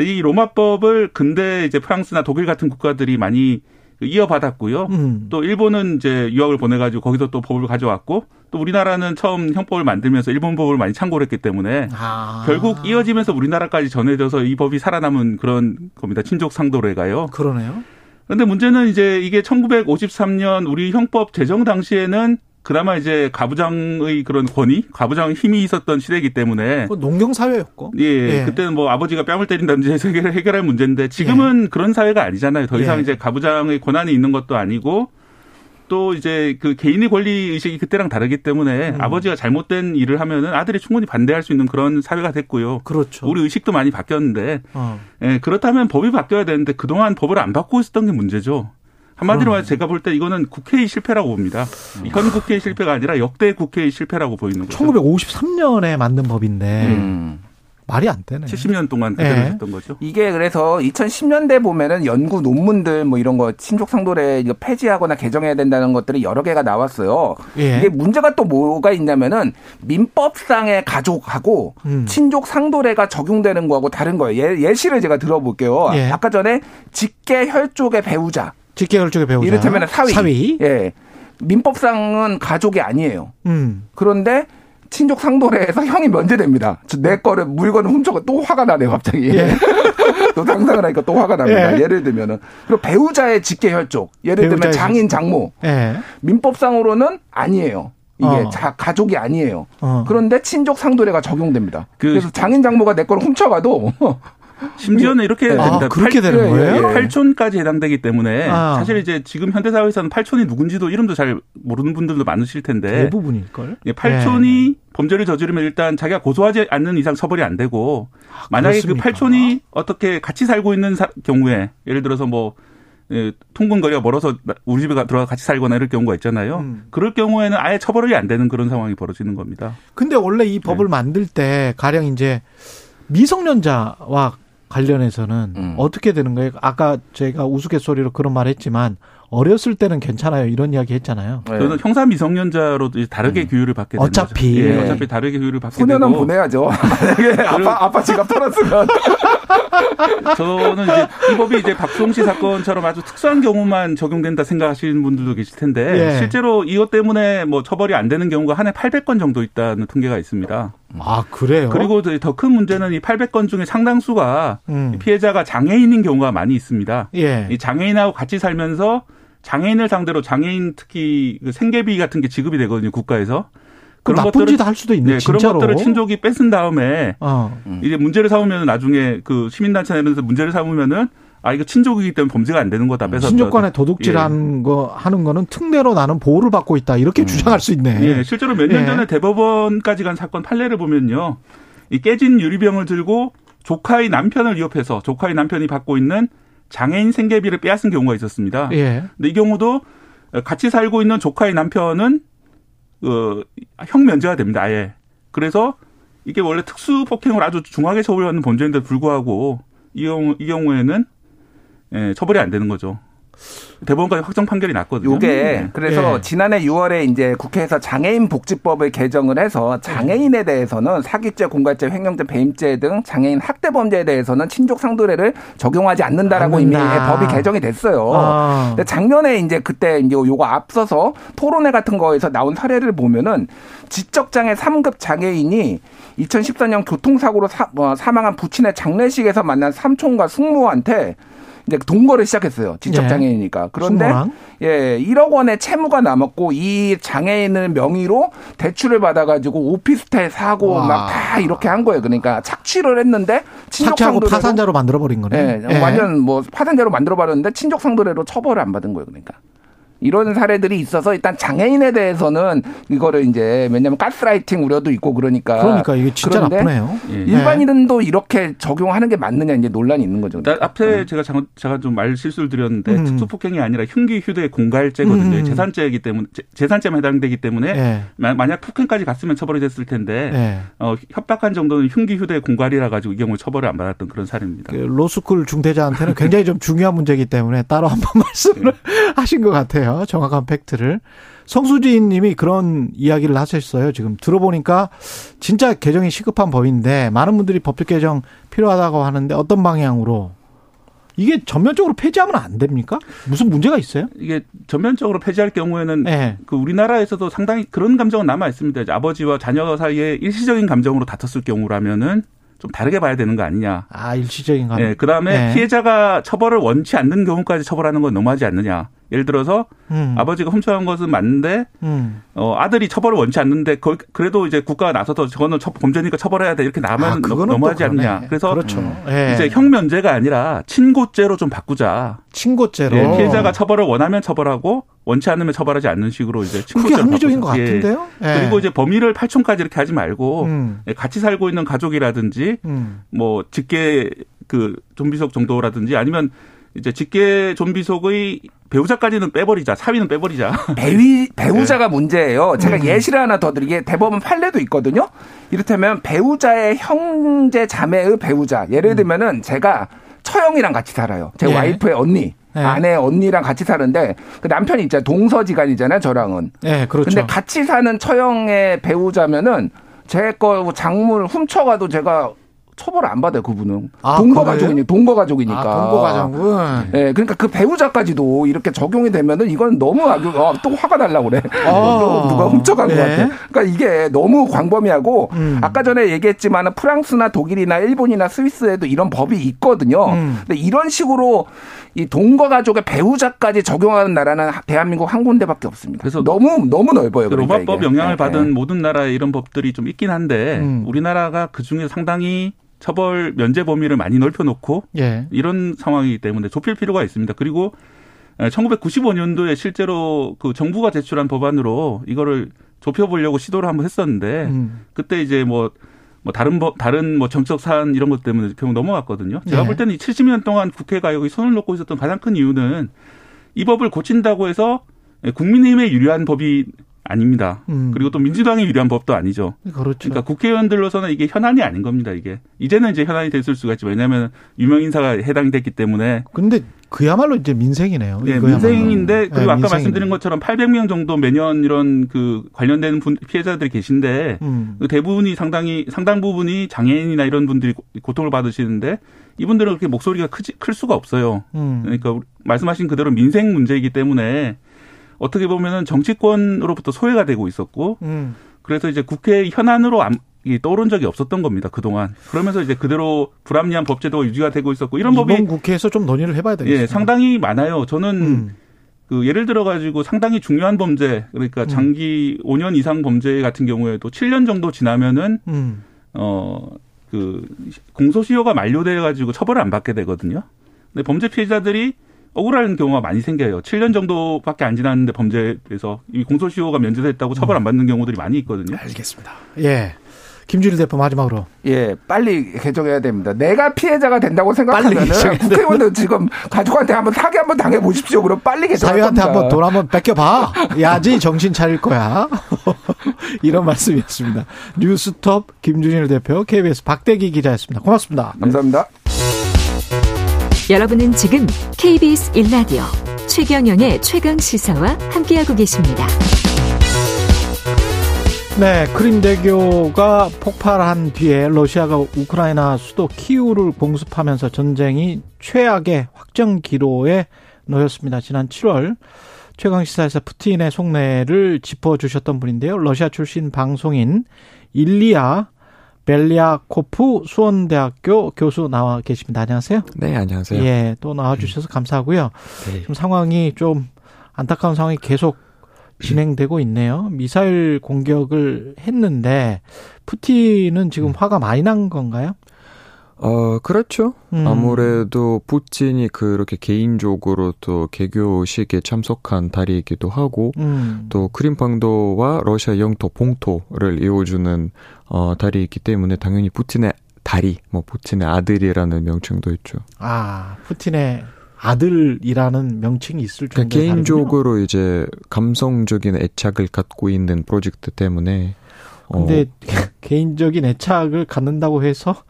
이 로마법을 근대 이제 프랑스나 독일 같은 국가들이 많이 이어받았고요. 음. 또 일본은 이제 유학을 보내가지고 거기서 또 법을 가져왔고 또 우리나라는 처음 형법을 만들면서 일본 법을 많이 참고를 했기 때문에 아. 결국 이어지면서 우리나라까지 전해져서 이 법이 살아남은 그런 겁니다. 친족 상도례가요. 그러네요. 그런데 문제는 이제 이게 1953년 우리 형법 제정 당시에는 그나마 이제 가부장의 그런 권위, 가부장 힘이 있었던 시대이기 때문에 농경 사회였고, 예, 예, 그때는 뭐 아버지가 뺨을 때린다든지 해서 해결할 문제인데 지금은 예. 그런 사회가 아니잖아요. 더 이상 예. 이제 가부장의 권한이 있는 것도 아니고 또 이제 그 개인의 권리 의식이 그때랑 다르기 때문에 음. 아버지가 잘못된 일을 하면은 아들이 충분히 반대할 수 있는 그런 사회가 됐고요. 그렇죠. 우리 의식도 많이 바뀌었는데, 어. 예, 그렇다면 법이 바뀌어야 되는데 그동안 법을 안 바꾸고 있었던 게 문제죠. 한마디로 말해서 제가 볼 때 이거는 국회의 실패라고 봅니다. 이건 국회의 실패가 아니라 역대 국회의 실패라고 보이는 거죠. 1953년에 만든 법인데 음. 말이 안 되네. 70년 동안 그대로 네. 했던 거죠. 이게 그래서 2010년대 보면은 연구 논문들 뭐 이런 거 친족 상도례 이거 폐지하거나 개정해야 된다는 것들이 여러 개가 나왔어요. 예. 이게 문제가 또 뭐가 있냐면은 민법상의 가족하고 음. 친족 상도례가 적용되는 거하고 다른 거예요. 예, 예시를 제가 들어볼게요. 예. 아까 전에 직계 혈족의 배우자 직계혈 쪽의 배우자. 이를테면 사위. 사위. 예. 민법상은 가족이 아니에요. 음. 그런데 친족 상도례에서 형이 면제됩니다. 내 거를 물건을 훔쳐가 또 화가 나네요, 갑자기. 예. 또 상상을 하니까 또 화가 납니다. 예. 를 들면은. 그리고 배우자의 직계 혈족. 예를 들면 장인, 장모. 예. 민법상으로는 아니에요. 이게 어. 자, 가족이 아니에요. 어. 그런데 친족 상도례가 적용됩니다. 그 그래서 장인 장모가 내 거를 훔쳐가도 심지어는 이렇게 아, 됩니다. 그렇게 8, 되는 거예요? 8촌까지 해당되기 때문에 아. 사실 이제 지금 현대 사회에서는 8촌이 누군지도 이름도 잘 모르는 분들도 많으실 텐데 대부분일걸. 8촌이 예, 네. 범죄를 저지르면 일단 자기가 고소하지 않는 이상 처벌이 안 되고 아, 만약에 그 그렇습니까? 그 8촌이 어떻게 같이 살고 있는 사, 경우에 예를 들어서 뭐 예, 통근 거리가 멀어서 우리 집에 들어가 같이 살거나 이럴 경우가 있잖아요. 음. 그럴 경우에는 아예 처벌이 안 되는 그런 상황이 벌어지는 겁니다. 근데 원래 이 법을 네. 만들 때 가령 이제 미성년자와 관련해서는 음. 어떻게 되는 거예요? 아까 제가 우스갯소리로 그런 말 했지만 어렸을 때는 괜찮아요. 이런 이야기 했잖아요. 네. 저는 형사 미성년자로 다르게 음. 규율을 받게 되는 어차피 예, 어차피 다르게 규율을 받게 소년은 되고 보내야죠. 아빠 아빠 지갑 털었으면 저는 이제 이 법이 이제 박수홍 씨 사건처럼 아주 특수한 경우만 적용된다 생각하시는 분들도 계실 텐데 예. 실제로 이것 때문에 뭐 처벌이 안 되는 경우가 한 해 800건 정도 있다는 통계가 있습니다. 아 그래요? 그리고 더 큰 문제는 이 800건 중에 상당수가 음. 피해자가 장애인인 경우가 많이 있습니다. 예. 이 장애인하고 같이 살면서 장애인을 상대로 장애인 특히 그 생계비 같은 게 지급이 되거든요 국가에서. 그런 나쁜 것들을 할 수도 있네. 네, 그런 것들을 친족이 뺏은 다음에 어. 이제 문제를 삼으면 나중에 그 시민단체 내면서 문제를 삼으면은 아 이거 친족이기 때문에 범죄가 안 되는 거다. 뺏어 친족 간에 도둑질하는 예. 거 하는 거는 특례로 나는 보호를 받고 있다 이렇게 음. 주장할 수 있네. 예, 실제로 몇년 예. 전에 대법원까지 간 사건 판례를 보면요, 이 깨진 유리병을 들고 조카의 남편을 위협해서 조카의 남편이 받고 있는 장애인 생계비를 빼앗은 경우가 있었습니다. 예. 근데 이 경우도 같이 살고 있는 조카의 남편은 어, 형 면제가 됩니다. 아예. 그래서 이게 원래 특수 폭행을 아주 중하게 처벌하는 범죄인데 불구하고 이 경우 이 경우에는 예, 처벌이 안 되는 거죠. 대법원까지 확정 판결이 났거든요. 요게 네. 그래서 예. 지난해 6월에 이제 국회에서 장애인 복지법을 개정을 해서 장애인에 대해서는 사기죄, 공갈죄, 횡령죄, 배임죄 등 장애인 학대 범죄에 대해서는 친족 상도례를 적용하지 않는다라고 이미 법이 개정이 됐어요. 아. 근데 작년에 이제 그때 이제 요거 앞서서 토론회 같은 거에서 나온 사례를 보면은 지적 장애 3급 장애인이 2014년 교통사고로 사, 어, 사망한 부친의 장례식에서 만난 삼촌과 숙모한테 이제 동거를 시작했어요. 지적 예. 장애인이니까. 그런데? 예, 1억 원의 채무가 남았고 이 장애인을 명의로 대출을 받아가지고 오피스텔 사고 막 다 이렇게 한 거예요. 그러니까 착취를 했는데 친족 상도로 파산자로 만들어 버린 거네. 예, 예. 완전 뭐 파산자로 만들어 버렸는데 친족 상도례로 처벌을 안 받은 거예요. 그러니까. 이런 사례들이 있어서 일단 장애인에 대해서는 이거를 이제 왜냐하면 가스라이팅 우려도 있고 그러니까 그러니까 이게 진짜 나쁘네요. 예. 일반인도 이렇게 적용하는 게 맞느냐 이제 논란이 있는 거죠. 앞에 음. 제가 제가 좀 말 실수를 드렸는데 음. 특수폭행이 아니라 흉기 휴대 공갈죄거든요. 음. 재산죄이기 때문에 재산죄만 해당되기 때문에 예. 만약 폭행까지 갔으면 처벌이 됐을 텐데 예. 어, 협박한 정도는 흉기 휴대 공갈이라 가지고 이 경우에 처벌을 안 받았던 그런 사례입니다. 그 로스쿨 중대자한테는 굉장히 좀 중요한 문제이기 때문에 따로 한번 말씀을 예. 하신 것 같아요. 거예요. 정확한 팩트를. 성수진 님이 그런 이야기를 하셨어요. 지금 들어보니까 진짜 개정이 시급한 법인데 많은 분들이 법적 개정 필요하다고 하는데 어떤 방향으로 이게 전면적으로 폐지하면 안 됩니까? 무슨 문제가 있어요? 이게 전면적으로 폐지할 경우에는 네. 그 우리나라에서도 상당히 그런 감정은 남아 있습니다. 아버지와 자녀 사이에 일시적인 감정으로 다퉜을 경우라면은 좀 다르게 봐야 되는 거 아니냐. 아, 일시적인 감. 네, 그다음에 네. 피해자가 처벌을 원치 않는 경우까지 처벌하는 건 너무하지 않느냐. 예를 들어서 음. 아버지가 훔쳐간 것은 맞는데 음. 어, 아들이 처벌을 원치 않는데 거, 그래도 이제 국가가 나서서 저거는 처, 범죄니까 처벌해야 돼 이렇게 나면 아, 너무하지 않느냐. 그래서 그렇죠. 음. 네. 이제 형면제가 아니라 친고죄로 좀 바꾸자. 친고죄로 네, 피해자가 처벌을 원하면 처벌하고 원치 않으면 처벌하지 않는 식으로 이제 친고죄로 합리적인 것 같은데요. 예. 그리고 이제 범위를 8촌까지 이렇게 하지 말고 음. 예, 같이 살고 있는 가족이라든지 음. 뭐 직계 그 좀비속 정도라든지 아니면 이제 직계 좀비 속의 배우자까지는 빼버리자. 사위는 빼버리자. 배위, 배우자가 네. 문제예요. 제가 음. 예시를 하나 더 드리게 대법원 판례도 있거든요. 이를테면 배우자의 형제 자매의 배우자. 예를 음. 들면은 제가 처형이랑 같이 살아요. 제 네. 와이프의 언니. 네. 아내 언니랑 같이 사는데 그 남편이 있잖아요. 동서지간이잖아요. 저랑은. 네, 그렇죠. 근데 같이 사는 처형의 배우자면은 제거 작물 훔쳐가도 제가 처벌을 안 받아요 그분은 아, 동거 가족이니 동거 가족이니까 아, 동거 가족은 예 네, 그러니까 그 배우자까지도 이렇게 적용이 되면은 이건 너무 아주 어, 또 화가 날라 그래 아, 누가 훔쳐간 네. 것 같아 그러니까 이게 너무 광범위하고 음. 아까 전에 얘기했지만은 프랑스나 독일이나 일본이나 스위스에도 이런 법이 있거든요 음. 근데 이런 식으로 이 동거 가족의 배우자까지 적용하는 나라는 대한민국 한 군데밖에 없습니다. 그래서 너무 너무 넓어요. 그러니까 로마법 영향을 네, 받은 네. 모든 나라에 이런 법들이 좀 있긴 한데 음. 우리나라가 그 중에 상당히 처벌 면제 범위를 많이 넓혀놓고 예. 이런 상황이기 때문에 좁힐 필요가 있습니다. 그리고 1995년도에 실제로 그 정부가 제출한 법안으로 이거를 좁혀보려고 시도를 한번 했었는데 음. 그때 이제 뭐뭐 뭐 다른 법 다른 뭐 정책 사안 이런 것 때문에 결국 넘어갔거든요. 제가 네. 볼 때는 이 70년 동안 국회가 여기 손을 놓고 있었던 가장 큰 이유는 이 법을 고친다고 해서 국민의힘에 유리한 법이 아닙니다. 음. 그리고 또 민주당이 유리한 법도 아니죠. 그렇죠. 그러니까 국회의원들로서는 이게 현안이 아닌 겁니다. 이게 이제는 이제 현안이 됐을 수가 있지. 왜냐하면 유명 인사가 해당이 됐기 때문에. 근데 그야말로 이제 민생이네요. 네, 민생인데 그리고 네, 아까 민생이네. 말씀드린 것처럼 800명 정도 매년 이런 그 관련된 분, 피해자들이 계신데 음. 그 대부분이 상당히 상당 부분이 장애인이나 이런 분들이 고통을 받으시는데 이분들은 그렇게 목소리가 크지, 클 수가 없어요. 음. 그러니까 말씀하신 그대로 민생 문제이기 때문에 어떻게 보면은 정치권으로부터 소외가 되고 있었고 음. 그래서 이제 국회 현안으로 떠오른 적이 없었던 겁니다 그동안 그러면서 이제 그대로 불합리한 법제도가 유지가 되고 있었고 이런 법이 국회에서 좀 논의를 해봐야 되겠습니다. 예, 상당히 많아요. 저는 음. 그 예를 들어 가지고 상당히 중요한 범죄 그러니까 음. 장기 음. 5년 이상 범죄 같은 경우에도 7년 정도 지나면은 음. 어그 공소시효가 만료돼 가지고 처벌을 안 받게 되거든요. 근데 범죄 피해자들이 억울한 경우가 많이 생겨요. 7년 정도밖에 안 지났는데 범죄에서 이 공소시효가 면제됐다고 처벌 안 받는 경우들이 많이 있거든요. 알겠습니다. 예. 김준일 대표 마지막으로. 예, 빨리 개정해야 됩니다. 내가 피해자가 된다고 생각하면 국회의원은 지금 가족한테 한번 사기 한번 당해 보십시오. 그럼 빨리 개정. 사회한테 한번 돈 한번 뺏겨봐. 야지 정신 차릴 거야. 이런 말씀이었습니다. 뉴스톱 김준일 대표, KBS 박대기 기자였습니다. 고맙습니다. 감사합니다. 여러분은 지금 KBS 1라디오 최경영의 최강 시사와 함께하고 계십니다. 네, 크림대교가 폭발한 뒤에 러시아가 우크라이나 수도 키우를 공습하면서 전쟁이 최악의 확정 기로에 놓였습니다. 지난 7월 최강 시사에서 푸틴의 속내를 짚어 주셨던 분인데요. 러시아 출신 방송인 일리아 벨리아코프 수원대학교 교수 나와 계십니다. 안녕하세요. 네, 안녕하세요. 예, 또 나와주셔서 감사하고요. 네. 지금 상황이 좀 안타까운 상황이 계속 진행되고 있네요. 미사일 공격을 했는데 푸틴은 지금 음. 화가 많이 난 건가요? 어, 그렇죠. 음. 아무래도 푸틴이 그렇게 개인적으로 또 개교식에 참석한 달이기도 하고, 음. 또 크림방도와 러시아 영토 봉토를 이어주는 어, 달이 있기 때문에 당연히 푸틴의 다리, 뭐 푸틴의 아들이라는 명칭도 있죠. 아, 푸틴의 아들이라는 명칭이 있을 정도 그러니까 개인적으로 다르군요. 이제 감성적인 애착을 갖고 있는 프로젝트 때문에 근데 어. 개인적인 애착을 갖는다고 해서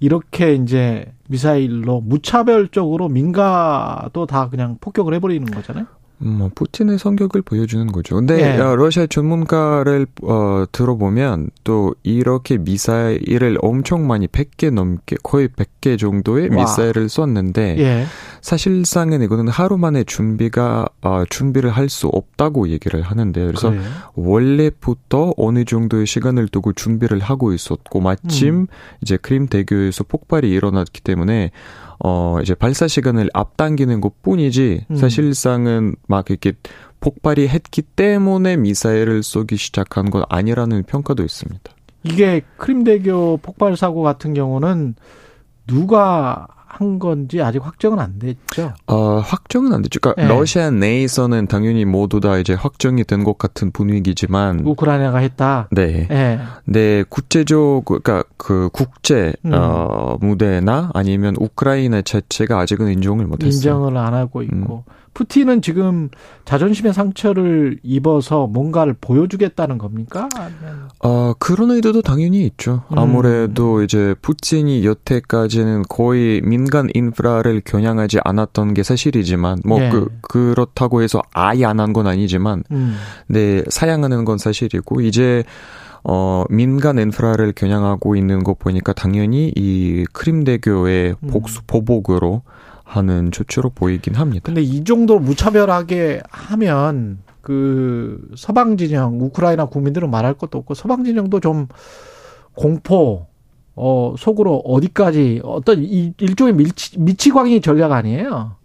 이렇게 이제 미사일로 무차별적으로 민가도 다 그냥 폭격을 해버리는 거잖아요. 뭐 푸틴의 성격을 보여주는 거죠. 근데 네. 러시아 전문가를 어, 들어보면 또 이렇게 미사일을 엄청 많이 100개 넘게 거의 100개 정도의 와. 미사일을 쐈는데 예. 사실상은 이거는 하루 만에 준비가 어, 준비를 할 수 없다고 얘기를 하는데 그래서 그래요? 원래부터 어느 정도의 시간을 두고 준비를 하고 있었고 마침 음. 이제 크림 대교에서 폭발이 일어났기 때문에 어, 이제 발사 시간을 앞당기는 것 뿐이지, 음. 사실상은 막 이렇게 폭발이 했기 때문에 미사일을 쏘기 시작한 건 아니라는 평가도 있습니다. 이게 크림대교 폭발 사고 같은 경우는 누가 한 건지 아직 확정은 안 됐죠. 어, 확정은 안 됐죠. 그러니까 네. 러시아 내에서는 당연히 모두 다 이제 확정이 된 것 같은 분위기지만 우크라이나가 했다. 네. 네. 네, 국제적 그러니까 그 국제 음. 어, 무대나 아니면 우크라이나 자체가 아직은 인정을 못 했어요. 인정을 안 하고 있고. 음. 푸틴은 지금 자존심의 상처를 입어서 뭔가를 보여주겠다는 겁니까? 어, 그런 의도도 당연히 있죠. 음. 아무래도 음. 이제 푸틴이 여태까지는 거의 민간 인프라를 겨냥하지 않았던 게 사실이지만, 뭐, 네. 그, 그렇다고 해서 아예 안 한 건 아니지만, 음. 네, 사양하는 건 사실이고, 이제, 어, 민간 인프라를 겨냥하고 있는 거 보니까 당연히 이 크림대교의 음. 복수, 보복으로 하는 조치로 보이긴 합니다. 근데 이 정도 무차별하게 하면 그 서방 진영 우크라이나 국민들은 말할 것도 없고 서방 진영도 좀 공포 어 속으로 어디까지 어떤 일종의 밀치, 미치광이 전략 아니에요?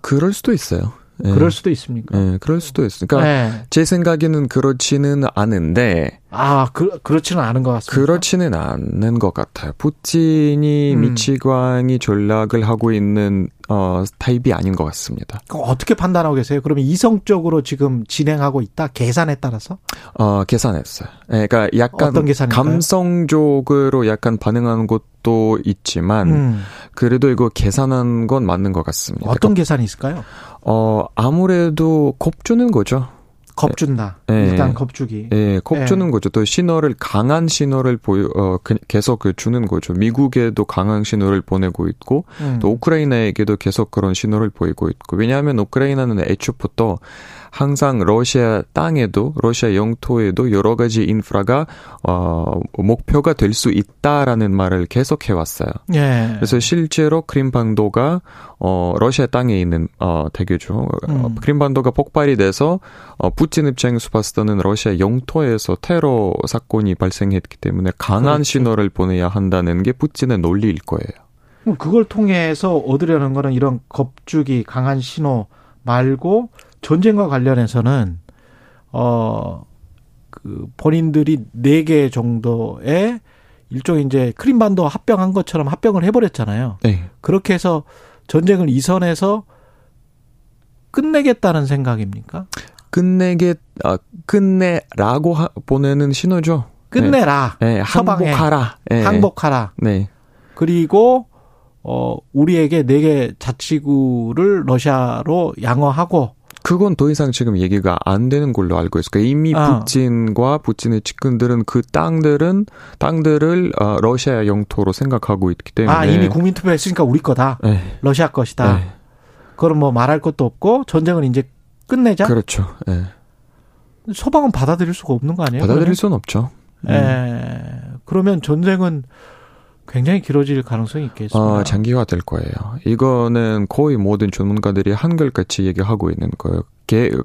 그럴 수도 있어요. 네. 그럴 수도 있습니까? 네, 그럴 수도 있으니까 그러니까 네. 제 생각에는 그렇지는 않은데 아, 그, 그렇지는 않은 것 같습니다. 그렇지는 않은 것 같아요. 푸틴이 음. 미치광이 전략을 하고 있는 어, 타입이 아닌 것 같습니다. 어떻게 판단하고 계세요? 그러면 이성적으로 지금 진행하고 있다? 계산에 따라서? 어, 계산했어요. 네, 그러니까 약간 어떤 감성적으로 약간 반응하는 것도 있지만 음. 그래도 이거 계산한 건 맞는 것 같습니다. 어떤 그러니까, 계산이 있을까요? 어, 아무래도 겁주는 거죠. 겁준다. 예. 일단 겁주기. 예, 겁주는 예. 거죠. 또 신호를 강한 신호를 보여 어 그, 계속 그 주는 거죠. 미국에도 강한 신호를 보내고 있고 음. 또 우크라이나에게도 계속 그런 신호를 보이고 있고 왜냐하면 우크라이나는 애초부터 항상 러시아 땅에도 러시아 영토에도 여러 가지 인프라가 어 목표가 될 수 있다라는 말을 계속 해 왔어요. 예. 그래서 실제로 크림반도가 어 러시아 땅에 있는 어 대교죠. 음. 크림반도가 폭발이 돼서 어 푸틴 입장에서 봤을 때는 러시아 영토에서 테러 사건이 발생했기 때문에 강한 그렇죠. 신호를 보내야 한다는 게 푸틴의 논리일 거예요. 그걸 통해서 얻으려는 거는 이런 겁주기 강한 신호 말고 전쟁과 관련해서는 어 그 본인들이 네 개 정도의 일종의 이제 크림반도 합병한 것처럼 합병을 해버렸잖아요. 네. 그렇게 해서 전쟁을 이선해서 끝내겠다는 생각입니까? 끝내게 아 끝내라고 하, 보내는 신호죠. 끝내라. 네, 네 항복하라. 네. 항복하라. 네. 그리고 어 우리에게 네 개 자치구를 러시아로 양호하고 그건 더 이상 지금 얘기가 안 되는 걸로 알고 있어요. 그러니까 이미 아. 푸틴과 푸틴의 측근들은 그 땅들은 땅들을 어, 러시아 영토로 생각하고 있기 때문에 아 이미 국민 투표했으니까 우리 거다. 네. 러시아 것이다. 네. 그럼 뭐 말할 것도 없고 전쟁은 이제 끝내자. 그렇죠. 네. 소방은 받아들일 수가 없는 거 아니에요? 받아들일 그러면? 수는 없죠. 예. 음. 그러면 전쟁은 굉장히 길어질 가능성이 있겠습니다. 어, 장기화 될 거예요. 이거는 거의 모든 전문가들이 한글같이 얘기하고 있는 거예요.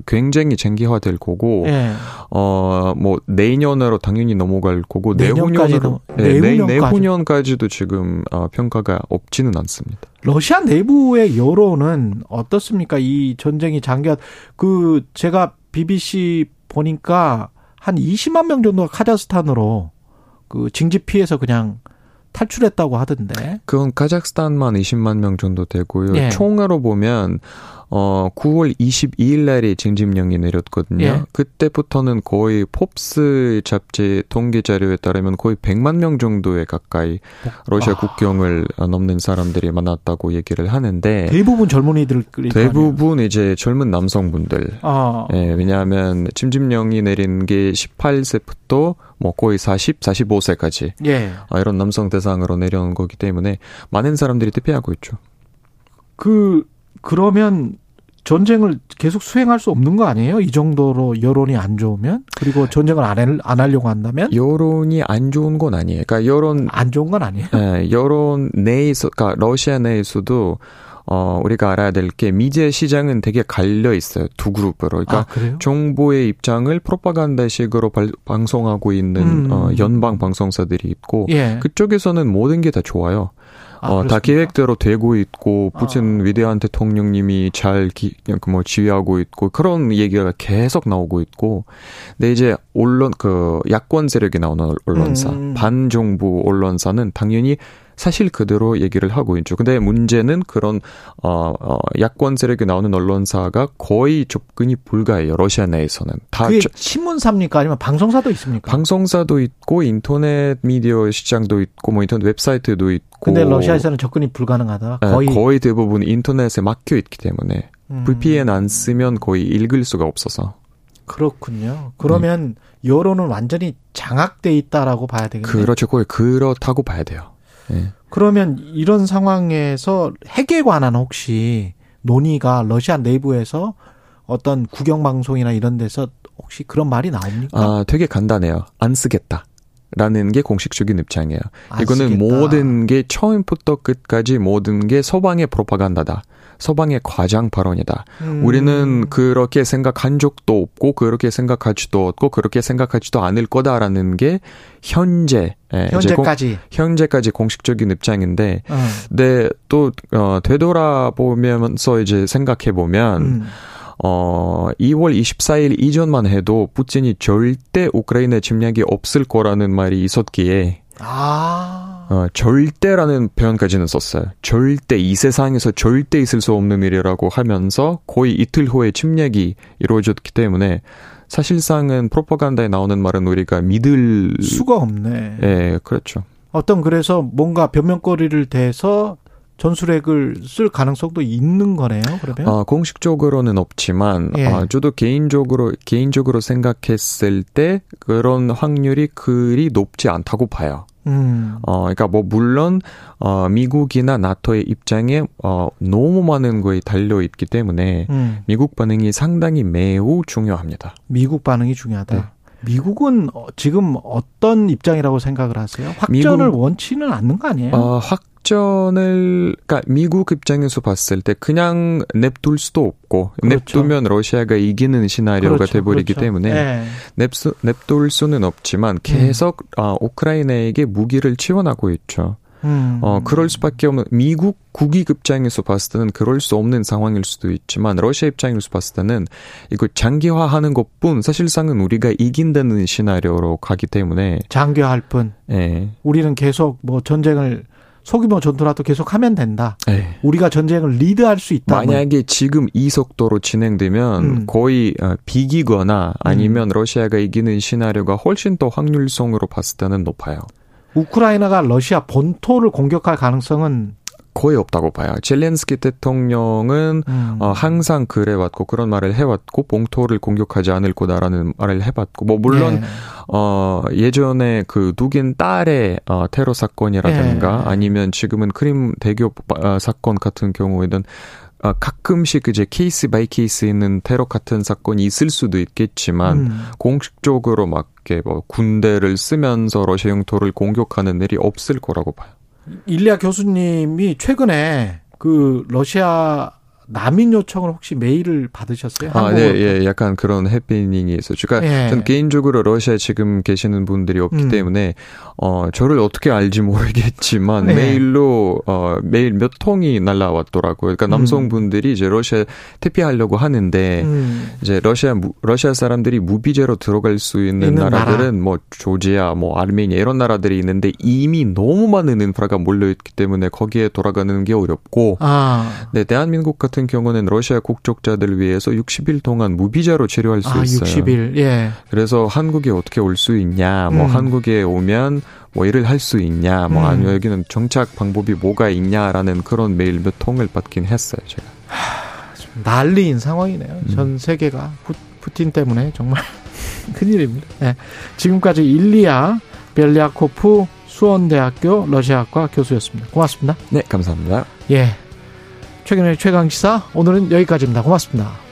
굉장히 장기화 될 거고, 네. 어, 뭐, 내년으로 당연히 넘어갈 거고, 내후년으로, 네, 내후년까지. 내후년까지도 지금 어, 평가가 없지는 않습니다. 러시아 내부의 여론은 어떻습니까? 이 전쟁이 장기화, 그, 제가 BBC 보니까 한 20만 명 정도가 카자흐스탄으로 그 징집 피해서 그냥 탈출했다고 하던데. 그건 카자흐스탄만 20만 명 정도 되고요. 예. 총으로 보면 어 9월 22일 날에 징집령이 내렸거든요. 예. 그때부터는 거의 pop스 잡지 통계 자료에 따르면 거의 100만 명 정도에 가까이 러시아 아. 국경을 넘는 사람들이 많았다고 얘기를 하는데 대부분 젊은이들 대부분 이제 젊은 남성분들. 아. 예, 왜냐하면 징집령이 내린 게 18세부터 뭐 거의 40, 45세까지 예. 아, 이런 남성 대상으로 내려온 거기 때문에 많은 사람들이 대피하고 있죠. 그 그러면 전쟁을 계속 수행할 수 없는 거 아니에요? 이 정도로 여론이 안 좋으면? 그리고 전쟁을 안, 할, 안 하려고 한다면? 여론이 안 좋은 건 아니에요. 그러니까 여론. 안 좋은 건 아니에요? 네, 여론 내에서, 그러니까 러시아 내에서도 어, 우리가 알아야 될 게 미디어 시장은 되게 갈려 있어요. 두 그룹으로. 그러니까 아, 정보의 입장을 프로파간다식으로 발, 방송하고 있는 음. 어, 연방 방송사들이 있고 예. 그쪽에서는 모든 게 다 좋아요. 아, 어, 다 계획대로 되고 있고 푸틴 아. 위대한 대통령님이 잘 기, 뭐 지휘하고 있고 그런 얘기가 계속 나오고 있고 근데 이제 언론 그 야권 세력이 나오는 언론사 음. 반정부 언론사는 당연히 사실 그대로 얘기를 하고 있죠. 근데 문제는 그런 어, 어 야권 세력이 나오는 언론사가 거의 접근이 불가해요. 러시아 내에서는 다 그게 신문사입니까 아니면 방송사도 있습니까? 방송사도 있고 인터넷 미디어 시장도 있고 뭐 인터넷 웹사이트도 있고. 근데 러시아에서는 접근이 불가능하다. 네, 거의 네, 거의 대부분 인터넷에 막혀 있기 때문에 음. VPN 안 쓰면 거의 읽을 수가 없어서. 그렇군요. 그러면 네. 여론은 완전히 장악돼 있다라고 봐야 되겠네요. 그렇죠. 거의 그렇다고 봐야 돼요. 네. 그러면 이런 상황에서 핵에 관한 혹시 논의가 러시아 내부에서 어떤 국영 방송이나 이런 데서 혹시 그런 말이 나옵니까? 아, 되게 간단해요. 안 쓰겠다. 라는 게 공식적인 입장이에요. 이거는 쓰겠다. 모든 게 처음부터 끝까지 모든 게 서방의 프로파간다다. 서방의 과장 발언이다. 음. 우리는 그렇게 생각한 적도 없고 그렇게 생각하지도 없고 그렇게 생각하지도 않을 거다라는 게 현재 예, 현재까지 공, 현재까지 공식적인 입장인데, 음. 네, 또 어, 되돌아보면서 이제 생각해 보면. 음. 어, 2월 24일 이전만 해도 푸틴이 절대 우크라이나 침략이 없을 거라는 말이 있었기에 아. 어, 절대라는 표현까지는 썼어요. 절대, 이 세상에서 절대 있을 수 없는 일이라고 하면서 거의 이틀 후에 침략이 이루어졌기 때문에 사실상은 프로파간다에 나오는 말은 우리가 믿을 수가 없네. 예, 그렇죠. 어떤 그래서 뭔가 변명거리를 대서 전술핵을 쓸 가능성도 있는 거네요. 그러면 어, 공식적으로는 없지만 예. 어, 저도 개인적으로 개인적으로 생각했을 때 그런 확률이 그리 높지 않다고 봐요. 음. 어, 그러니까 뭐 물론 어 미국이나 나토의 입장에 어 너무 많은 거에 달려 있기 때문에 음. 미국 반응이 상당히 매우 중요합니다. 미국 반응이 중요하다. 네. 미국은 어, 지금 어떤 입장이라고 생각을 하세요? 확전을 미국, 원치는 않는 거 아니에요? 어, 확 전을 그러니까 미국 입장에서 봤을 때 그냥 냅둘 수도 없고 그렇죠. 냅두면 러시아가 이기는 시나리오가 그렇죠. 돼버리기 그렇죠. 때문에 네. 냅수, 냅둘 수는 없지만 계속 음. 어, 우크라이나에게 무기를 지원하고 있죠. 음. 어, 그럴 수밖에 없는, 미국 국익 입장에서 봤을 때는 그럴 수 없는 상황일 수도 있지만, 러시아 입장에서 봤을 때는 이거 장기화 하는 것 뿐, 사실상은 우리가 이긴다는 시나리오로 가기 때문에. 장기화할 뿐. 예. 네. 우리는 계속 뭐 전쟁을 소규모 전투라도 계속 하면 된다. 에이. 네. 우리가 전쟁을 리드할 수 있다. 만약에 지금 이 속도로 진행되면 음. 거의 어, 비기거나 아니면 음. 러시아가 이기는 시나리오가 훨씬 더 확률성으로 봤을 때는 높아요. 우크라이나가 러시아 본토를 공격할 가능성은 거의 없다고 봐요. 젤렌스키 대통령은 음. 어, 항상 그래왔고 그런 말을 해왔고 봉토를 공격하지 않을 거다라는 말을 해봤고 뭐 물론 네. 어, 예전에 그 두긴 딸의 어, 테러 사건이라든가 네. 아니면 지금은 크림 대교 어, 사건 같은 경우에는 어, 가끔씩 이제 case by case 있는 테러 같은 사건이 있을 수도 있겠지만 음. 공식적으로 막 이렇게 뭐 군대를 쓰면서 러시아 영토를 공격하는 일이 없을 거라고 봐요. 일리아 교수님이 최근에 그 러시아 난민 요청을 혹시 메일을 받으셨어요? 아, 네, 예, 약간 그런 해피닝이 있었죠. 그러니까 예. 전 개인적으로 러시아에 지금 계시는 분들이 없기 음. 때문에 어 저를 어떻게 알지 모르겠지만 예. 메일로 어 메일 몇 통이 날라왔더라고요. 그러니까 음. 남성분들이 이제 러시아 퇴피하려고 하는데 음. 이제 러시아 러시아 사람들이 무비제로 들어갈 수 있는, 있는 나라들은 나라. 뭐 조지아, 뭐 아르메니아 이런 나라들이 있는데 이미 너무 많은 인프라가 몰려 있기 때문에 거기에 돌아가는 게 어렵고 아. 네, 대한민국 같은 같은 경우는 러시아 국적자들 위해서 60일 동안 무비자로 치료할 수 아, 있어요. 60일. 예. 그래서 한국에 어떻게 올 수 있냐, 뭐 음. 한국에 오면 뭐 일을 할 수 있냐, 뭐 음. 아니면 여기는 정착 방법이 뭐가 있냐라는 그런 메일 몇 통을 받긴 했어요, 제가. 하, 좀 난리인 상황이네요. 음. 전 세계가 푸, 푸틴 때문에 정말 큰일입니다. 네. 지금까지 일리아 벨리아코프 수원대학교 러시아학과 교수였습니다. 고맙습니다. 네, 감사합니다. 예. 최근의 최강시사 오늘은 여기까지입니다. 고맙습니다.